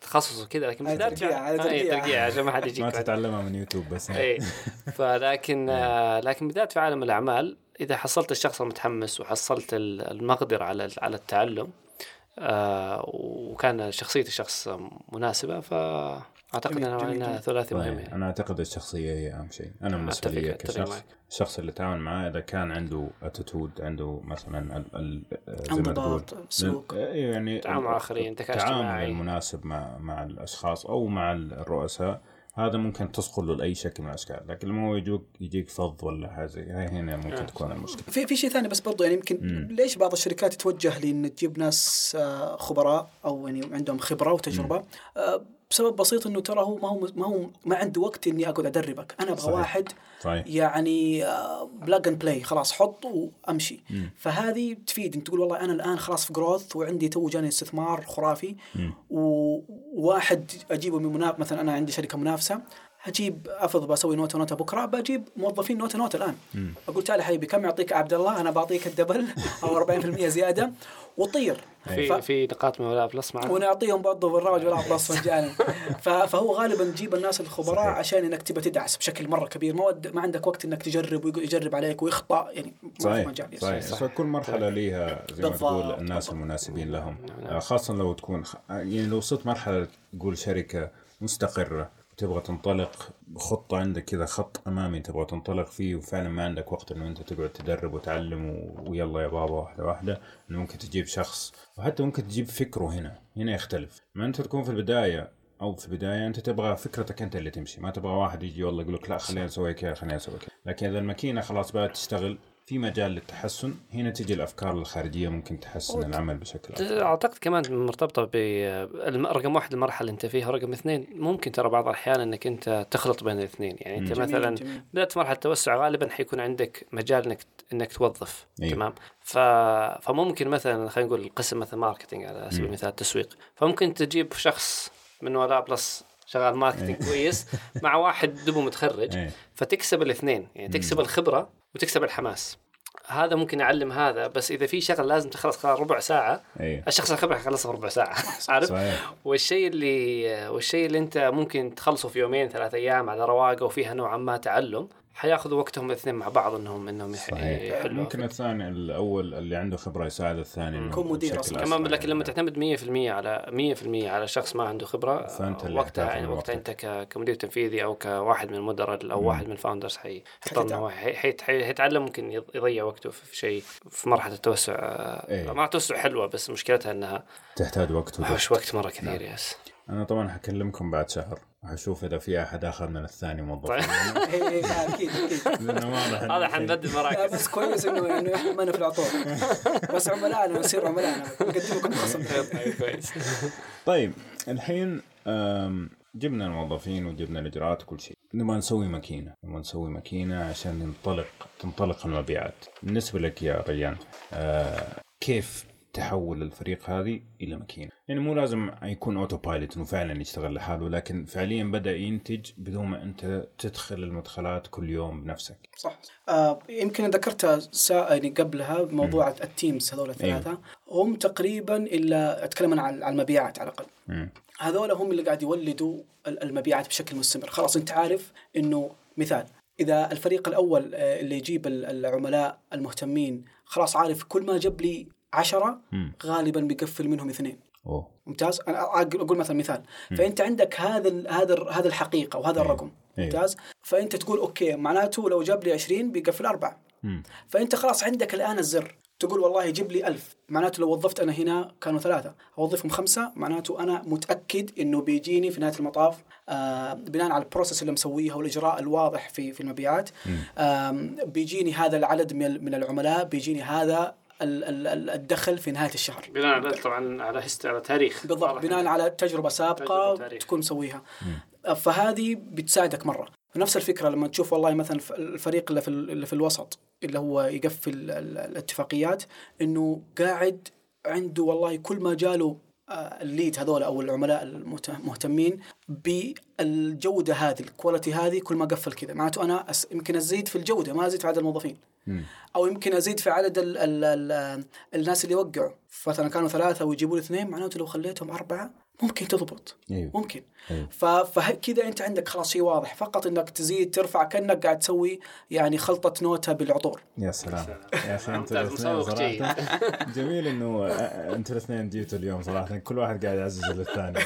تخصص وكذا لكن ترقيع، هذه آه، إيه، ترقيع. ترقيع عشان ما حد يجيك [laughs] ما. تتعلمها من يوتيوب بس. اي فلكن آه، لكن بالذات في عالم الأعمال إذا حصلت الشخص المتحمس وحصلت ال- المقدرة على على التعلم وكان شخصية الشخص مناسبة فأعتقد إنها. ثلاثي مهم صحيح. يعني أنا أعتقد الشخصية هي أهم شيء أنا بالنسبة لي كشخص. الشخص اللي تعامل معاه إذا كان عنده اتيتود عنده مثلا ال ال زي ما تقول انضباط سلوك إيه يعني تعامل مع الآخرين، ذكاء التعامل. المناسب مع مع الأشخاص أو مع الرؤساء هذا ممكن تسقط له لأي شكل من الأشكال لكن لما هو يجوك يجيك فض ولا حاجة هنا ممكن تكون المشكلة. في في شيء ثاني بس برضو يعني يمكن ليش بعض الشركات تتوجه لأن تجيب ناس آه، خبراء أو يعني عندهم خبرة وتجربه آه، بسبب بسيط إنه ترى هو ما هو ما هو ما عنده وقت إني أقعد أدربك. أنا أبغى صحيح. واحد صحيح. يعني plug and play خلاص حط وأمشي. فهذه تفيد أنت تقول والله أنا الآن خلاص في growth وعندي تو جاني استثمار خرافي وواحد أجيبه من منافس مثلا أنا عندي شركة منافسة أجيب افرض بسوي نوتة نوته بكرة بجيب موظفين نوتة نوتة الآن. أقول تعال حبيبي كم يعطيك عبد الله؟ أنا بعطيك الدبل أو 40% زيادة. وطير. في في نقاط من ولا بلس معنا ونعطيهم برضه بالروج [laughs] ولا بلس مجانا ف- فهو غالبا تجيب الناس الخبراء صحيح. عشان إنك تبى تدعس بشكل مرة كبير. ما ود- ما عندك وقت إنك تجرب ويجرب عليك ويخطأ. يعني صحيح مجال صحيح, صحيح. كل مرحلة ليها زي ما بالضبط. تقول الناس المناسبين لهم. آه، خاصة لو تكون يعني لو وصلت مرحلة تقول شركة مستقرة وتبغى تنطلق بخطة عندك كذا خط أمامي تبغى تنطلق فيه وفعلا ما عندك وقت إنه أنت تقعد تدرب وتعلم ويلا يا بابا واحدة واحدة. إنه ممكن تجيب شخص وحتى ممكن تجيب فكره هنا هنا يختلف. ما أنت تكون في البداية أو في البداية أنت تبغى فكرتك أنت اللي تمشي. ما تبغى واحد يجي والله يقول لك لا خلينا نسوي كذا خلينا نسوي كذا. لكن إذا الماكينة خلاص بدات تشتغل في مجال للتحسن. هنا تجي الأفكار الخارجية ممكن تحسن العمل بشكل أفضل. أعتقد كمان مرتبطة ب رقم واحد المرحلة اللي أنت فيها رقم اثنين ممكن ترى بعض الأحيان إنك أنت تخلط بين الاثنين. يعني أنت جميل، مثلا جميل. بدأت مرحلة توسع غالبا حيكون عندك مجال انك إنك توظف أيوه. تمام؟ ف... فممكن مثلا خلينا نقول القسم مثلا marketing على سبيل المثال التسويق فممكن تجيب شخص من ولاء بلس شغال marketing كويس مع واحد دوبه متخرج إيه. فتكسب الاثنين. يعني تكسب الخبرة وتكسب الحماس. هذا ممكن يعلم هذا بس إذا في شغل لازم تخلص خلال ربع ساعة. أيوه الشخص الخبره حيخلصها ربع ساعة [laughs] عارف؟ صحيح. والشيء اللي والشيء اللي أنت ممكن تخلصه في يومين ثلاث أيام على رواقة وفيها نوعا ما تعلم حياخذوا وقتهم الاثنين مع بعض انهم إنهم يحلوا ممكن الثاني الأول اللي عنده خبرة يساعد الثاني يكون مدير. أسرع كمان لكن لما. تعتمد 100% على 100% على شخص ما عنده خبرة اللي وقتها يعني وقتها. أنت كمدير تنفيذي أو كواحد من المدراء أو واحد من الفاوندرز حي حيتعلم ممكن يض- يضيع وقته في شيء في مرحلة التوسع إيه. ما توسع حلوة بس مشكلتها إنها تحتاج وقت. وش وقت مرة كثير يس أنا طبعا حكلمكم بعد شهر. وحشوف إذا في أحد أخذ من الثاني موظف. طيب. [laughs] إيه، إيه، لا، أكيد أكيد. هذا حنبدل مراكز بس كويس إنه إنه إحنا ما في العطور بس عملائنا نصير عملائنا. نقدم لكم خصم طيب، كويس. طيب الحين جبنا الموظفين وجبنا الإجراءات وكل شيء. نبغى نسوي ماكينة. نبغى نسوي ماكينة عشان ننطلق تنطلق المبيعات. بالنسبة لك يا ريان آه كيف تحول الفريق هذه إلى ماكينة. يعني مو لازم يكون auto pilot إنه فعلا يشتغل لحاله لكن فعليا بدأ ينتج بدون ما أنت تدخل المدخلات كل يوم بنفسك. صح. آه يمكن ذكرتها سا يعني قبلها موضوع ال teams هذول الثلاثة. هم تقريبا إلا أتكلم عن المبيعات على الأقل. هذول هم اللي قاعد يولدوا ال- المبيعات بشكل مستمر. خلاص أنت عارف إنه مثال إذا الفريق الأول آه، اللي يجيب ال- العملاء المهتمين خلاص عارف كل ما جاب لي عشرة مم. غالبا بيقفل منهم اثنين. أوه. ممتاز؟ أنا أقول مثلا مثال. فأنت عندك هذا هذا هذا الحقيقة وهذا الرقم. أيوه. ممتاز؟ فأنت تقول okay معناته لو جاب لي 20 بيقفل أربعة. مم. فأنت خلاص عندك الآن الزر. تقول والله جيب لي ألف. معناته لو وظفت أنا هنا كانوا ثلاثة. أوظفهم خمسة معناته أنا متأكد إنه بيجيني في نهاية المطاف آه بناء على ال process اللي مسويها والإجراء الواضح في في المبيعات آم، بيجيني هذا العدد من من العملاء بيجيني هذا الدخل في نهاية الشهر. بناء على طبعا على هست على تاريخ. بالضبط. بناء على تجربة سابقة تجربة. تكون مسويها. فهذه بتساعدك مرة. نفس الفكرة لما تشوف والله مثلا الفريق اللي في ال- اللي في الوسط اللي هو يقفل ال- ال- الاتفاقيات إنه قاعد عنده والله كل ما جاله الليد هذول أو العملاء المهتمين بالجودة هذه الكواليتي هذه كل ما قفل كذا. معناته أنا أس يمكن أزيد في الجودة ما أزيد في عدد الموظفين. مم. أو يمكن أزيد في عدد ال ال ال الناس اللي وقعوا. مثلا كانوا ثلاثة ويجيبوا لي اثنين معناته لو خليتهم أربعة ممكن تضبط. أيوه. ممكن. أيوه. فكذا أنت عندك خلاص شيء واضح. فقط إنك تزيد ترفع كأنك قاعد تسوي يعني خلطة نوتة بالعطور. يا سلام. يا. صراحة. جميل إنه آه، انت الاثنين جيتوا اليوم صراحة. كل واحد قاعد يعزز للثاني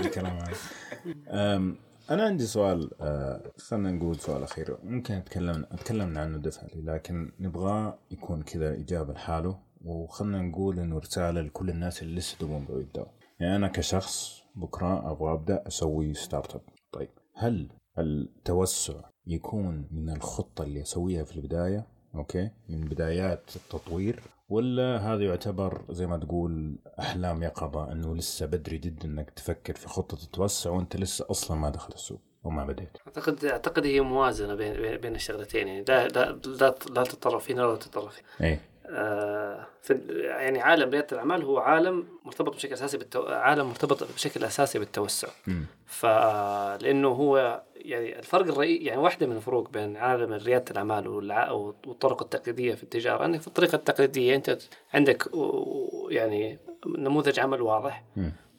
الكلام هذا. أنا عندي سؤال آه، خلينا نقول سؤال أخير. ممكن أتكلم اتكلمنا عنه فعليا لكن نبغاه يكون كذا إجابة لحاله. وخلنا نقول إنه رسالة لكل الناس اللي لسه دوبهم بيبداوا يعني أنا كشخص بكرة أبغى أبدأ أسوي startup طيب هل التوسع يكون من الخطة اللي أسويها في البداية؟ okay من بدايات التطوير؟ ولا هذا يعتبر زي ما تقول أحلام يقظه إنه لسه بدري جدا إنك تفكر في خطة التوسع وأنت لسه أصلا ما دخلت السوق أو ما بديت؟ أعتقد أعتقد هي موازنة بين بين- الشغلتين يعني. لا لا لا, لا تتطرف هنا ولا تتطرف هنا. آه، في يعني عالم ريادة الأعمال هو عالم مرتبط بشكل أساسي بالتو... عالم مرتبط بشكل أساسي بالتوسع. فلانه هو يعني الفرق الرئيسي يعني واحدة من الفروق بين عالم ريادة الأعمال والع- والطرق التقليدية في التجارة أنك في الطريقة التقليدية أنت عندك يعني نموذج عمل واضح.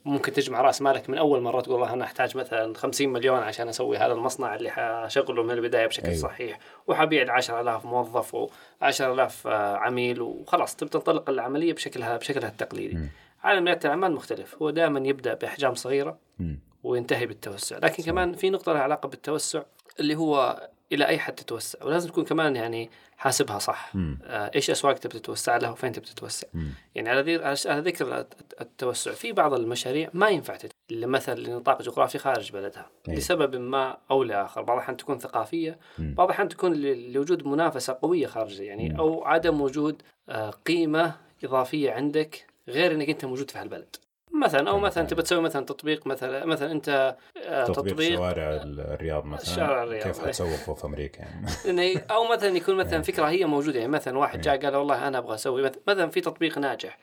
ممكن تجمع رأس مالك من أول مرة تقول والله أنا أحتاج مثلا 50 مليون عشان أسوي هذا المصنع اللي حشغله من البداية بشكل أيوة. صحيح وحبيع ل 10000 موظف و10000 عميل وخلاص تبي تنطلق العملية بشكلها بشكلها التقليدي. مم. عالم رياده الاعمال مختلف هو دائما يبدأ بأحجام صغيرة مم. وينتهي بالتوسع لكن كمان في نقطة لها علاقة بالتوسع اللي هو إلى أي حد تتوسع ولازم تكون كمان يعني حاسبها صح. آه إيش أسواق تبي تتوسع لها وفين تبي تتوسع. يعني على على ذكر الت- التوسع في بعض المشاريع ما ينفع تت- مثلا لنطاق جغرافي خارج بلدها أي. لسبب ما أو لآخر بعض الأحيان تكون ثقافية مم. بعض الأحيان تكون لوجود منافسة قوية خارجة يعني مم. أو عدم وجود آه قيمة إضافية عندك غير إنك أنت موجود في هالبلد مثلا أو مثلا تبى تسوي مثلا تطبيق مثلا مثلا أنت آه، تطبيق, تطبيق شوارع الرياض مثلا. شارع الرياض. كيف حتسوقه في أمريكا يعني؟ [laughs] أو مثلا يكون مثلا فكرة هي موجودة يعني مثلا واحد جاء قال والله أنا أبغى أسوي مث- مثلا في تطبيق ناجح.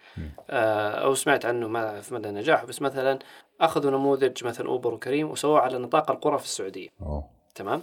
آه، أو سمعت عنه ما في مدى نجاحه بس مثلا أخذوا نموذج مثلا أوبر وكريم وسووه على نطاق القرى في السعودية. أوه. تمام؟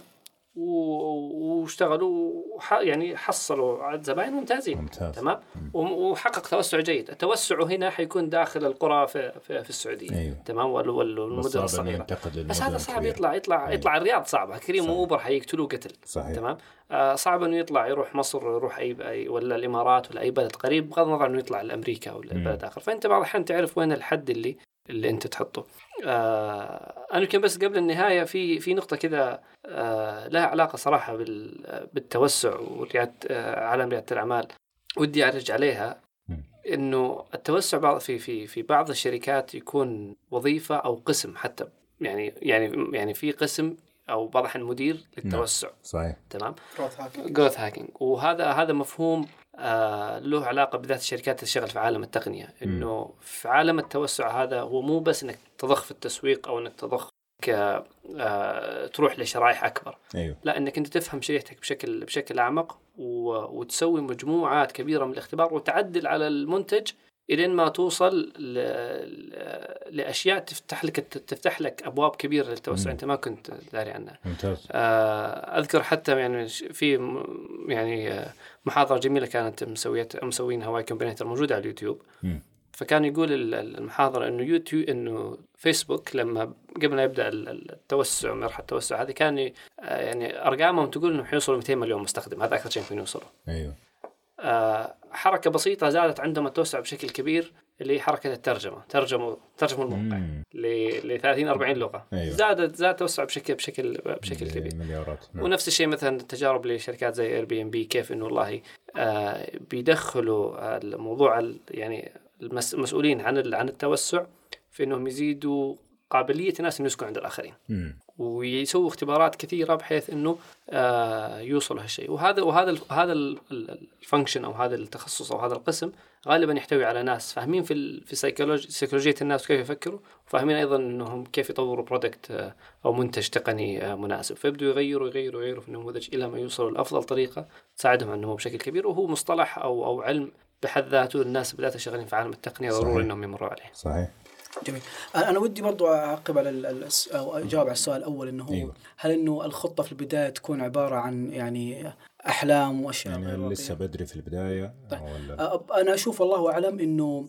واشتغلوا يعني حصلوا عدد زباين ممتازين. ممتاز. تمام؟ وحقق توسع جيد. التوسع هنا حيكون داخل القرى في في, في السعودية. أيوه. تمام؟ والمدن الصغيرة. بس هذا صعب. يطلع يطلع أيوه. يطلع الرياض صعبة. كريم صحيح. واوبر حيقتلوه قتل. صحيح. تمام؟ آه صعب إنه يطلع. يروح مصر يروح اي أي ولا الإمارات ولا أي بلد قريب بغض النظر إنه يطلع لأمريكا ولا. بلد آخر. فأنت بعض الأحيان تعرف وين الحد اللي اللي انت تحطه. آه أنا يمكن بس قبل النهاية في في نقطة كذا آه لها علاقة صراحة بال بالتوسع وريادة آه عالم ريادة الأعمال. ودي ارجع عليها. إنه التوسع بعض في في في بعض الشركات يكون وظيفة أو قسم حتى. يعني يعني يعني في قسم أو بعض الأحيان مدير للتوسع. صحيح. تمام؟ growth hacking growth hacking وهذا هذا مفهوم آه له علاقة بذات الشركات اللي تشتغل في عالم التقنية. إنه في عالم التوسع هذا هو مو بس إنك تضخ في التسويق أو إنك تضخ ك آه تروح لشرائح أكبر. أيوه. لا إنك أنت تفهم شريحتك بشكل بشكل أعمق و... وتسوي مجموعات كبيرة من الاختبار وتعدل على المنتج إلين ما توصل ل... لأشياء تفتح لك تفتح لك أبواب كبيرة للتوسع. أنت ما كنت داري عنها. ممتاز. آه، أذكر حتى يعني في يعني آه، محاضرة جميلة كانت مسويت مسوينها Y Combinator موجودة على اليوتيوب. فكان يقول ال- ال- المحاضرة إنه يوتيوب إنه فيسبوك لما قبل ما يبدأ ال- ال- التوسع مرحله التوسع هذه كان آه، يعني أرقامهم تقول انهم حيوصلوا 200 مليون مستخدم. هذا أكثر شيء يمكن يوصلوا. أيوه. آه، حركة بسيطة زادت عندهم التوسع بشكل كبير اللي هي حركه الترجمة ترجموا ترجموا الموقع. ل 30 40 لغة أيوة. زادت زاد توسع بشكل بشكل بشكل كبير مليارات نعم. ونفس الشيء مثلا تجارب لشركات زي Airbnb كيف إنه والله آه بيدخلوا الموضوع ال- يعني المس- المسؤولين عن عن التوسع في إنهم يزيدوا قابلية الناس إنه يسكنوا عند الآخرين مم. ويسووا اختبارات كثيرة بحيث إنه آه يوصلوا هالشيء. وهذا وهذا هذا ال- ال- ال function أو هذا التخصص أو هذا القسم غالبا يحتوي على ناس فاهمين في في سيكولوجي سيكولوجيه الناس كيف يفكروا وفاهمين أيضا إنهم كيف يطوروا product أو منتج تقني آه، مناسب. فيبدوا يغيروا يغيروا يغيروا في النموذج إلى ما يوصلوا لأفضل طريقة تساعدهم على النمو بشكل كبير. وهو مصطلح أو أو علم بحد ذاته الناس بالذات شغالين في عالم التقنية. ضروري إنهم يمروا عليه. صحيح. جميل. أنا ودي برضو أعقب على أو أجاوب على السؤال الأول إنه هو أيوة. هل إنه الخطة في البداية تكون عبارة عن يعني أحلام وأشياء يعني؟ لسه بدري في البداية ولا؟ أ- أنا أشوف والله أعلم إنه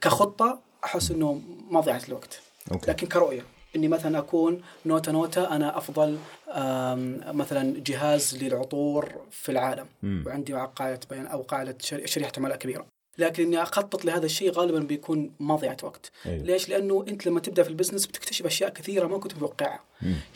كخطة أحس إنه ما ضيعت الوقت. أوكي. لكن كرؤية إني مثلا أكون نوتة نوتة أنا أفضل مثلا جهاز للعطور في العالم. مم. وعندي قاعدة بيان أو قاعدة شر- شريحة عملاء كبيرة. لكن إني أخطط لهذا الشيء غالبا بيكون ما ضيعت وقت أيوه ليش؟ لأنه أنت لما تبدأ في البزنس بتكتشف أشياء كثيرة ما كنت متوقعها.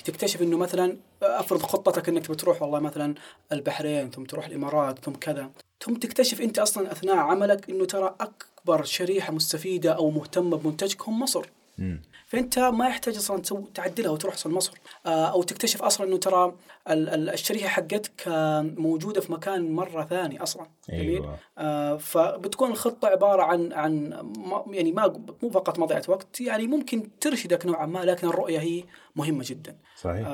تكتشف إنه مثلا أفرض خطتك إنك بتروح والله مثلا البحرين ثم تروح الإمارات ثم كذا ثم تكتشف أنت أصلا أثناء عملك إنه ترى أكبر شريحة مستفيدة أو مهتمة بمنتجك هم مصر مم. فأنت ما يحتاج أصلا تعدلها وتروح أصلا مصر. آه، أو تكتشف أصلا إنه ترى ال- ال- الشريحة حقتك موجودة في مكان مرة ثاني أصلا. جميل؟ أيوه. آه، فبتكون الخطة عبارة عن عن يعني ما مو فقط مضيعة وقت يعني ممكن ترشدك نوعا ما لكن الرؤية هي مهمة جدا. صحيح.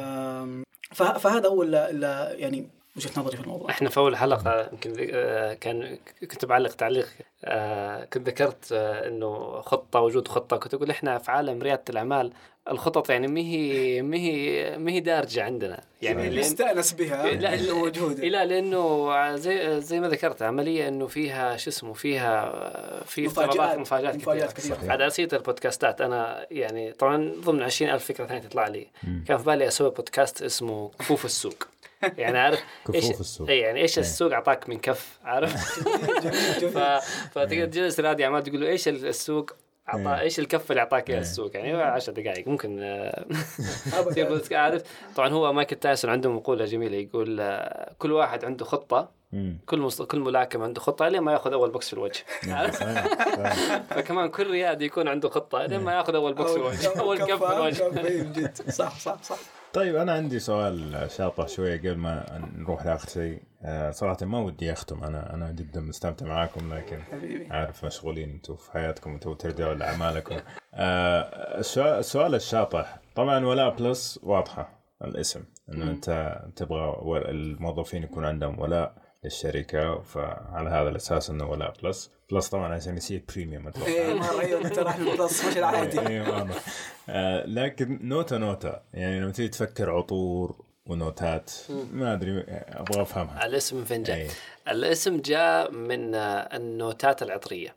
فهذا هو ال- يعني وجهة نظري في الموضوع. إحنا في أول حلقة يمكن آه، كان كنت بعلق تعليق آه، كنت ذكرت آه، إنه خطة وجود خطة. كنت أقول إحنا في عالم ريادة الأعمال الخطط يعني ما هي ما هي ما هي دارجة عندنا. يعني نستأنس بها لا اللي موجودة. لا لأنه زي زي ما ذكرت عملية إنه فيها شو اسمه فيها في مفاجآت مفاجآت كثيرة. كثيرة. على نسيت البودكاستات. أنا يعني طبعا ضمن 20000 فكرة ثانية تطلع لي. كان في بالي أسوي بودكاست اسمه كفوف السوق. [laughs] يعني عارف إيش السوق. اي يعني إيش إيه. السوق أعطاك من كف عارف [laughs] [laughs] ف... فتقدر تجلس رائد أعمال تقول له إيش السوق اعطى إيه. إيش الكف اللي أعطاك إياه إيه. السوق يعني 10 دقائق ممكن آه، عارف طبعا هو مايكل تايسون عنده مقولة جميلة يقول آه، كل واحد عنده خطة. كل مص... كل ملاكم عنده خطة لين ما يأخذ أول بوكس في الوجه. فكمان كل رياضي يكون عنده خطة لين ما يأخذ أول بوكس في الوجه أول كف في الوجه صح صح صح طيب أنا عندي سؤال شاطح شوية قبل ما نروح لآخر شيء. آه، صراحة ما ودي أختم أنا أنا جدا مستمتع معاكم لكن حبيبي. عارف مشغولين أنتم في حياتكم أنتم ترجعوا لأعمالكم. آه، السؤال الشاطح. طبعا ولاء بلس واضحة الاسم إنه أنت تبغى الموظفين يكون عندهم ولاء للشركه فعلى هذا الأساس إنه ولاء بلس. plus طبعا عشان يصير premium أتوقع. إيه مره أيوه ال plus مش العادي اي واضح آه، لكن نوتة نوتة. يعني لما تيجي تفكر عطور ونوتات ما أدري أبغى أفهمها. الاسم من فين جاء؟ أي. الاسم جاء من آه، النوتات العطرية.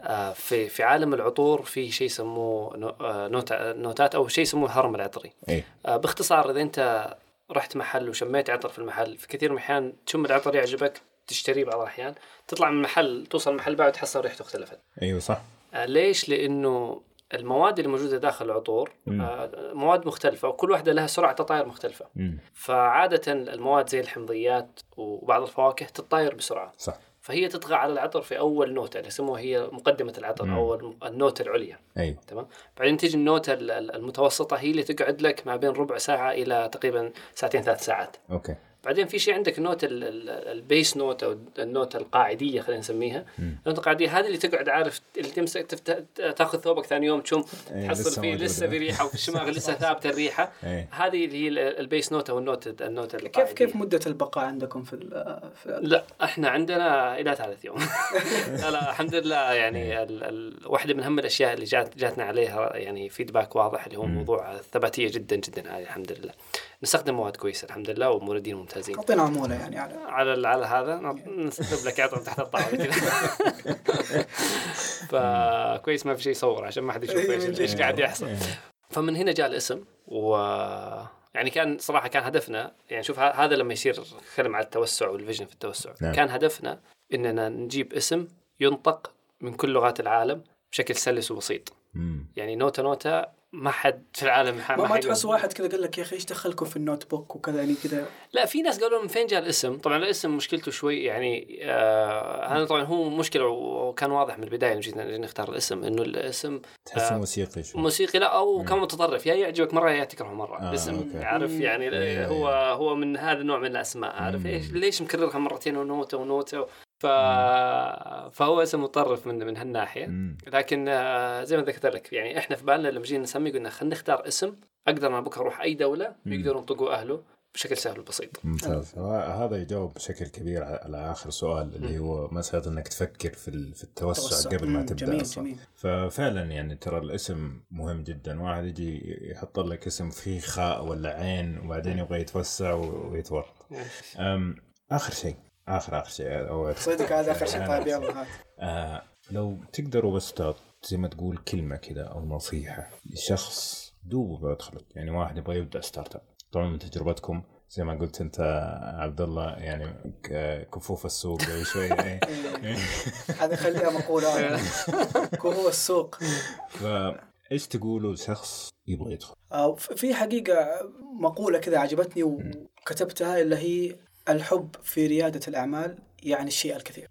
آه، في في عالم العطور في شيء يسموه نو- نوتا- نوتات أو شيء يسموه الهرم العطري. اي آه، باختصار إذا أنت رحت محل وشميت عطر في المحل. في كثير من الأحيان تشم العطر يعجبك تشتريه بعض الأحيان تطلع من المحل توصل المحل بعد تحصل ريحته اختلفت. أيوه صح. آه، ليش؟ لأنه المواد اللي موجودة داخل العطور آه، مواد مختلفة وكل واحدة لها سرعة تطاير مختلفة. مم. فعادة المواد زي الحمضيات وبعض الفواكه تتطاير بسرعة. صح. فهي تطغى على العطر في أول نوتة اللي يسموها هي مقدمة العطر أو الم- النوتة العليا أيوه تمام؟ بعدين تيجي النوتة ال- ال- المتوسطة هي اللي تقعد لك ما بين ربع ساعة إلى تقريبا ساعتين ثلاث ساعات. أوكي. بعدين في شيء عندك النوت ال- ال- ال base note أو النوت القاعدية خلينا نسميها. النوت القاعدية هذه اللي تقعد عارف اللي تمسك. تاخذ ثوبك ثاني يوم تشم إيه، تحصل فيه. لسه في ريحة وفي الشماغ لسه [laughs] ثابتة الريحة. إيه. هذه اللي هي ال- ال base note أو النوت النوت كيف القاعدية. كيف مدة البقاء عندكم في, ال- في لا إحنا عندنا إلى ثالث يوم. [laughs] لا لا الحمد لله يعني ال ال واحدة من اهم الأشياء اللي جات جاتنا عليها يعني feedback واضح اللي هو موضوع الثباتيه جدا جدا هذه الحمد لله. نستخدم مواد كويسة الحمد لله وموردين ممتازين أعطينا عموله يعني على على على هذا نسحب لك عطر تحت الطاولة كذا [laughs] [laughs] فكويس ما في شيء يصور عشان ما حد يشوف إيه، إيش قاعد يحصل إيه. فمن هنا جاء الاسم و يعني كان صراحة كان هدفنا يعني شوف ه- هذا لما يصير نتكلم على التوسع وال vision في التوسع نعم. كان هدفنا إننا نجيب اسم ينطق من كل لغات العالم بشكل سلس وبسيط مم. يعني نوتة نوتة ما حد في العالم ما, ما حيقدر- تحس واحد كذا قال لك يا أخي إيش دخلكم في ال notebook وكذا؟ يعني كذا. لا في ناس قالوا من فين جاء الاسم؟ طبعا الاسم مشكلته شوي يعني آه هذا طبعا هو مشكلة وكان واضح من البداية لما نختار الاسم إنه الاسم تحسه آه، موسيقي شوي. موسيقي لا أو كمان متطرف. يا يعجبك مرة يا تكرهه مرة. آه، الاسم أوكي. عارف يعني إيه، هو هو من هذا النوع من الأسماء. عارف. إيش؟ ليش مكررها مرتين ونوتة ونوتة؟ ف... فهو اسم متطرف من من هالناحية. مم. لكن آه، زي ما ذكرت لك يعني إحنا في بالنا لما جينا نسمي قلنا خلينا نختار اسم أقدر أنا بكرة أروح أي دولة يقدروا ينطقوا أهله بشكل سهل وبسيط. ممتاز. هذا يجاوب بشكل كبير على آخر سؤال اللي هو مساله إنك تفكر في ال- في التوسع توسع. قبل ما تبدأ جميل أصلا. جميل. ففعلا يعني ترى الاسم مهم جدا. واحد يجي يحط لك اسم فيه خاء ولا عين وبعدين يبغى يتوسع ويتورط. آخر شيء. آخر آخر شيء أو صدق هذا آخر شيء طيب يلا هات آه لو تقدروا بس زي ما تقول كلمة كذا أو نصيحة لشخص دوب بيدخلك يعني واحد يبغى يبدأ startup طبعا من تجربتكم زي ما قلت أنت عبد الله يعني كفوف السوق قبل شوي [laughs] إيه. هذه خليها مقولة هذه. هو السوق فايش تقولوا لشخص يبغى يدخل؟ آه، في حقيقة مقولة كذا عجبتني وكتبتها اللي هي الحب في ريادة الأعمال يعني الشيء الكثير.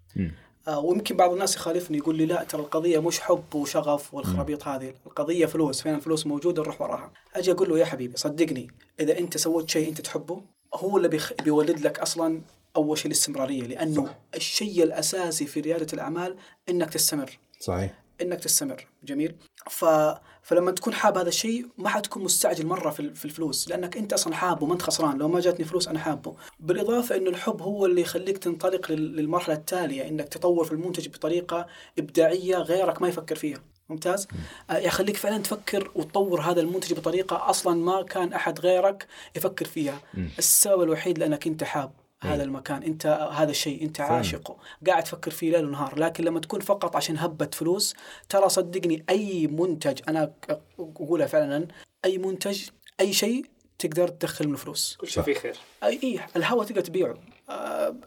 آه، ويمكن بعض الناس يخالفني يقول لي لا ترى القضية مش حب وشغف والخرابيط هذه القضية فلوس فين الفلوس موجودة؟ نروح وراها. أجي أقول له يا حبيبي صدقني إذا أنت سويت شيء أنت تحبه هو اللي بيخ... بيولد لك أصلا أول شيء الاستمرارية لأنه الشيء الأساسي في ريادة الأعمال أنك تستمر. صحيح. إنك تستمر. جميل. ف... فلما تكون حاب هذا الشيء ما حتكون مستعجل مرة في الفلوس لأنك أنت أصلا حابه ما أنت خسران. لو ما جاتني فلوس أنا حابه. بالإضافة إنه الحب هو اللي يخليك تنطلق للمرحلة التالية إنك تطور في المنتج بطريقة إبداعية غيرك ما يفكر فيها. ممتاز؟ آه، يخليك فعلا تفكر وتطور هذا المنتج بطريقة أصلا ما كان أحد غيرك يفكر فيها. السبب الوحيد لأنك أنت حاب. هذا المكان أنت هذا الشيء أنت عاشقه. قاعد تفكر فيه ليل ونهار لكن لما تكون فقط عشان هبة فلوس ترى صدقني أي منتج أنا اقولها فعلا أي منتج أي شيء تقدر تدخل منه فلوس. كل شيء فيه خير. أي إيه الهواء تقدر تبيعه.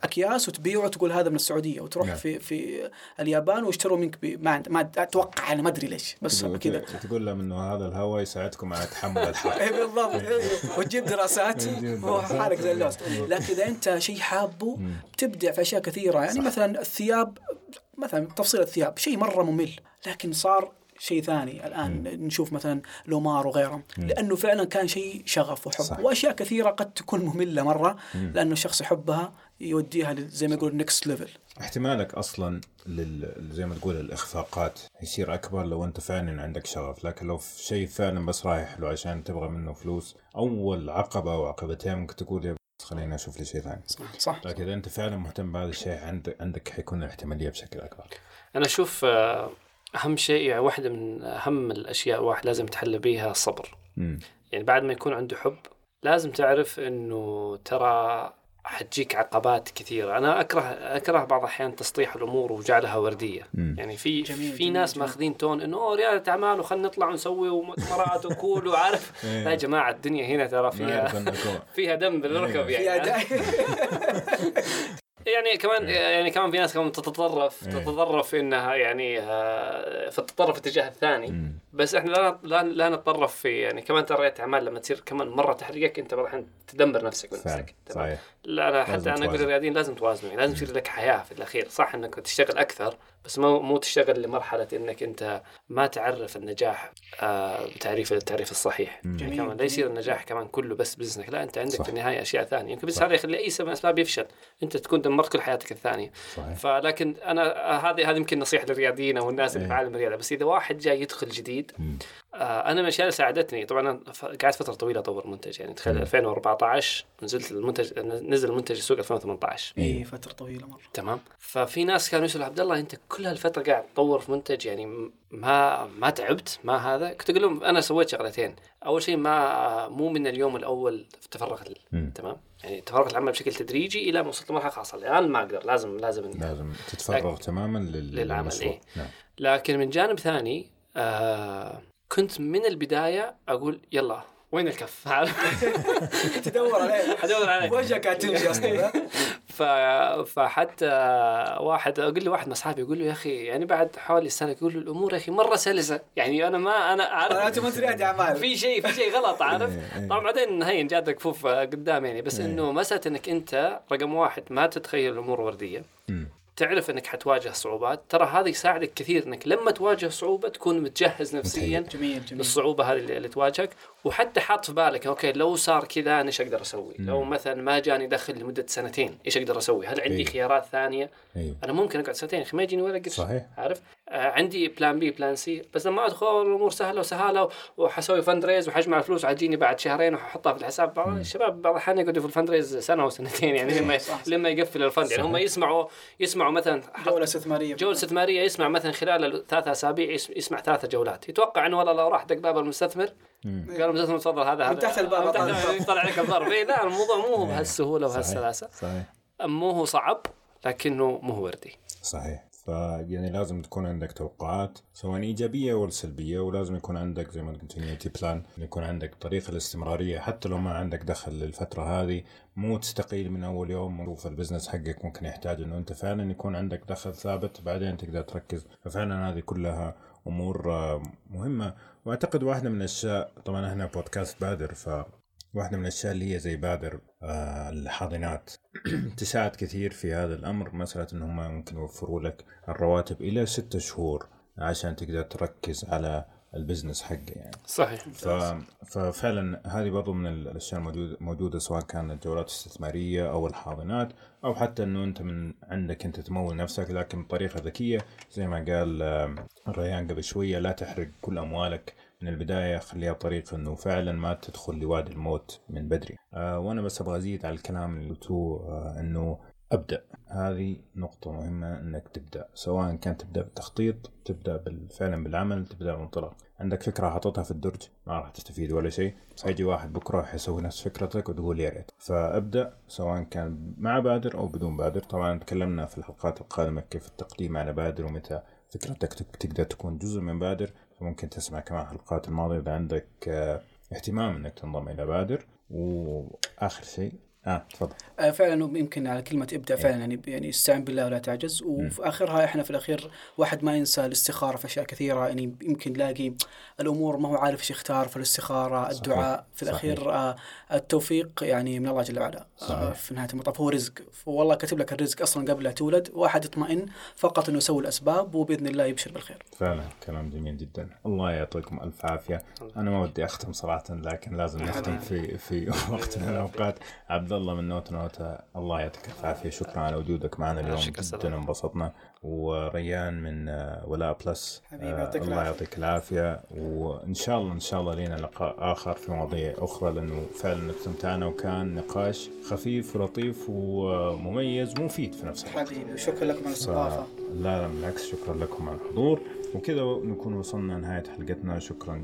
أكياس وتبيعه وتقول هذا من السعودية وتروح نعم. في في اليابان ويشتروا منك ما ما أتوقع أنا ما أدري ليش بس كذا. تقول لهم إنه هذا الهواء يساعدكم على تحمل [laughs] الحر اي بالضبط. إيه. وتجيب دراسات. [laughs] حالك زي اللوز لكن إذا أنت شيء حابه تبدع في أشياء كثيرة. يعني صح. مثلا الثياب مثلا تفصيل الثياب شيء مرة ممل لكن صار شيء ثاني. الآن مم. نشوف مثلا لومار وغيرهم. لأنه فعلا كان شيء شغف وحب. صح. وأشياء كثيرة قد تكون مملة مرة مم. لأنه الشخص يحبها يوديها زي ما يقول next level احتمالك أصلا لل... زي ما تقول الإخفاقات يصير أكبر لو أنت فعلا عندك شغف. لكن لو في شيء فعلا بس رايح له عشان تبغى منه فلوس أول عقبة أو عقبتين ممكن تقول يا خليني أشوف لي شيء ثاني. صح صح. لكن إذا أنت فعلا مهتم بهذا الشيء عندك عندك حيكون الاحتمالية بشكل أكبر. أنا أشوف آه، أهم شيء يعني واحدة من أهم الأشياء الواحد لازم يتحلى بها الصبر م. يعني بعد ما يكون عنده حب لازم تعرف إنه ترى حتجيك عقبات كثيرة أنا أكره أكره بعض الأحيان تسطيح الأمور وجعلها وردية مم. يعني في جميل في جميل ناس جميل. ماخذين تون إنه أوه رياده اعمال وخلنا نطلع ونسوي ومؤتمرات وكول وعارف [laughs] إيه. لا يا جماعة الدنيا هنا ترى فيها [laughs] فيها دم بالركب. يعني [laughs] يعني كمان يعني كمان في ناس كمان تتطرف إيه. تتطرف إنها يعني آه، في التطرف الاتجاه الثاني بس إحنا لا لا, لا نتطرف في يعني كمان ترى أعمال لما تصير كمان مرة تحرقك أنت راح تدمر نفسك بنفسك صحيح. لا لا حتى أنا أقول الرياضيين لازم توازنوا يعني لازم يصير لك حياة في الأخير. صح إنك تشتغل أكثر بس مو مو تشتغل لمرحلة إنك أنت ما تعرف النجاح آه بتعريف التعريف الصحيح. يعني كمان لا يصير النجاح كمان كله بس بزنك لا أنت عندك صح. في النهاية أشياء ثانية. يمكن بس هذا يخلي أي سبب من الأسباب يفشل. أنت تكون دمرت كل حياتك الثانية. صحيح. فلكن أنا هذه هذه يمكن نصيحة للرياضيين أو الناس اللي في إيه. عالم الرياضة. بس إذا واحد جاي يدخل جديد آه أنا من الاشياء اللي ساعدتني. طبعا أنا قعدت فترة طويلة أطور منتج. يعني تخيل 2014 نزلت المنتج نزل المنتج السوق 2018 اي فترة طويلة مرة. تمام. ففي ناس كانوا يسألوا عبد الله أنت كل هالفترة قاعد تطور في منتج؟ يعني ما ما تعبت؟ ما هذا؟ كنت أقول لهم أنا سويت شغلتين. أول شيء ما مو من اليوم الأول تفرغ تمام. يعني تفرغ العمل بشكل تدريجي إلى ما وصلت لمرحلة خاصة. الآن ما أقدر. لازم لازم لازم تتفرغ تماما لل... للعمل إيه؟ نعم. لكن من جانب ثاني آه كنت من البداية أقول يلا وين الكف؟ [laughs] تدور عليه. حدور عليه وجهك تمشي أصلا. ف... فحتى واحد أقول لي واحد من أصحابي يقول له يا أخي يعني بعد حوالي سنة يقول له الأمور يا أخي مرة سلسة. يعني أنا ما أنا عارف أنت ما تريد اعمال في شيء في شيء غلط عارف؟ إيه، إيه. طبعا بعدين هين جات كفوف قدام يعني. بس إيه. إنه مسألة إنك أنت رقم واحد ما تتخيل الأمور وردية. تعرف إنك حتواجه صعوبات ترى هذا يساعدك كثير إنك لما تواجه صعوبة تكون متجهز نفسيا جميل جميل للصعوبة هذه اللي تواجهك وحتى حاط في بالك أوكي لو صار كذا أنا إيش أقدر أسوي؟ مم. لو مثلا ما جاني دخل لمدة سنتين إيش أقدر أسوي؟ هل عندي أيه. خيارات ثانية؟ أيه. أنا ممكن أقعد سنتين أخي ما يجيني ولا قرش صحيح عارف؟ آه عندي plan B plan C بس لما أدخل الأمور سهلة وسهالة وحسوي fundraise وحجمع الفلوس وحتجيني بعد شهرين وححطها في الحساب. بعض الشباب بعض الأحيان يقعدوا في ال fundraise سنة وسنتين يعني لما لما يقفل الفند. يعني هم يسمعوا يسمعوا مثلا جولة استثمارية. جولة استثمارية يسمع مثلا خلال ثلاث أسابيع يسمع ثلاث جولات. يتوقع إنه والله لو راح دق باب المستثمر قال المستثمر تفضل هذا من تحت الباب يطلع عليك الضرب. إيه، لا الموضوع مو هو بهالسهولة وهالسلاسة. صحيح مو هو صعب لكنه مو وردي. صحيح. فيعني لازم تكون عندك توقعات سواء إيجابية ولا سلبية ولازم يكون عندك زي ما قلت نيتي بلان يكون عندك طريقة الاستمرارية حتى لو ما عندك دخل للفترة هذه مو تستقيل من أول يوم وشوف ال business حقك ممكن يحتاج إنه أنت فعلا يكون عندك دخل ثابت بعدين تقدر تركز. ففعلا هذه كلها أمور آه، مهمة. وأعتقد واحدة من الأشياء طبعا إحنا بودكاست بادر ف واحدة من الأشياء اللي هي زي بادر آه الحاضنات. [clears throat] تساعد كثير في هذا الأمر مسألة إن هم ممكن يوفروا لك الرواتب إلى ستة شهور عشان تقدر تركز على ال business حقه يعني. صحيح. ف... ففعلا هذه برضو من الأشياء الموجوده موجودة سواء كانت جولات استثماريه أو الحاضنات أو حتى إنه أنت من عندك أنت تمول نفسك لكن بطريقة ذكية زي ما قال الريان قبل شوية لا تحرق كل أموالك من البداية خليها طريقة إنه فعلا ما تدخل لوادي الموت من بدري. آه وأنا بس أبغى أزيد على الكلام اللي قلتوه آه إنه أبدأ. هذه نقطة مهمة إنك تبدأ. سواء كان تبدأ بالتخطيط تبدأ فعلا بالعمل تبدأ بالانطلاق. عندك فكرة حاططها في الدرج؟ ما راح تستفيد ولا شيء. سيجي واحد بكرة حيسوي نفس فكرتك وتقول يا ريت. فأبدأ سواء كان مع بادر أو بدون بادر. طبعا تكلمنا في الحلقات القادمة كيف التقديم على بادر ومتى فكرتك تقدر تكون جزء من بادر. فممكن تسمع كمان الحلقات الماضية إذا عندك آه، اهتمام إنك تنضم إلى بادر. وآخر شيء آه تفضل. آه فعلا يمكن على كلمة ابدا فعلا يعني يعني استعن بالله ولا تعجز. وفي آخرها إحنا في الأخير واحد ما ينسى الاستخارة في أشياء كثيرة يعني يمكن تلاقي الأمور ما هو عارف إيش يختار في الاستخارة الدعاء صحيح. في الأخير صحيح. آه التوفيق يعني من الله جل وعلا. آه في نهاية المطاف هو رزق. والله كتب لك الرزق أصلا قبل لا تولد. واحد يطمئن فقط إنه يسوي الأسباب وبإذن الله يبشر بالخير. فعلا كلام جميل جدا. الله يعطيكم ألف عافية. أنا ما ودي أختم صراحة لكن لازم نختم في في [laughs] وقت من الأوقات. عبد الله من نوت نوت الله يعطيك العافيه شكرا على وجودك معنا اليوم. جدا انبسطنا. وريان من آه، ولاء بلس. حبيبي يعطيك الله يعطيك العافية. وإن شاء الله إن شاء الله لنا لقاء آخر في مواضيع أخرى لأنه فعلا استمتعنا وكان نقاش خفيف ولطيف ومميز ومفيد في نفس الوقت. حبيبي شكرا لكم على الاستضافة. لا لا بالعكس شكرا لكم على الحضور. وكذا نكون وصلنا نهاية حلقتنا. شكرا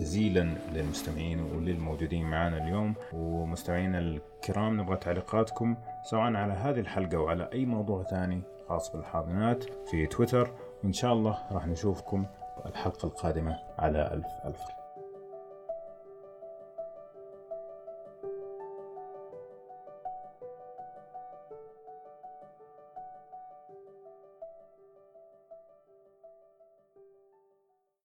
جزيلا للمستمعين وللموجودين معنا اليوم. ومستمعينا الكرام نبغى تعليقاتكم سواء على هذه الحلقة أو على أي موضوع ثاني خاص بالحاضنات في تويتر. وإن شاء الله راح نشوفكم الحلقة القادمة على ألف ألف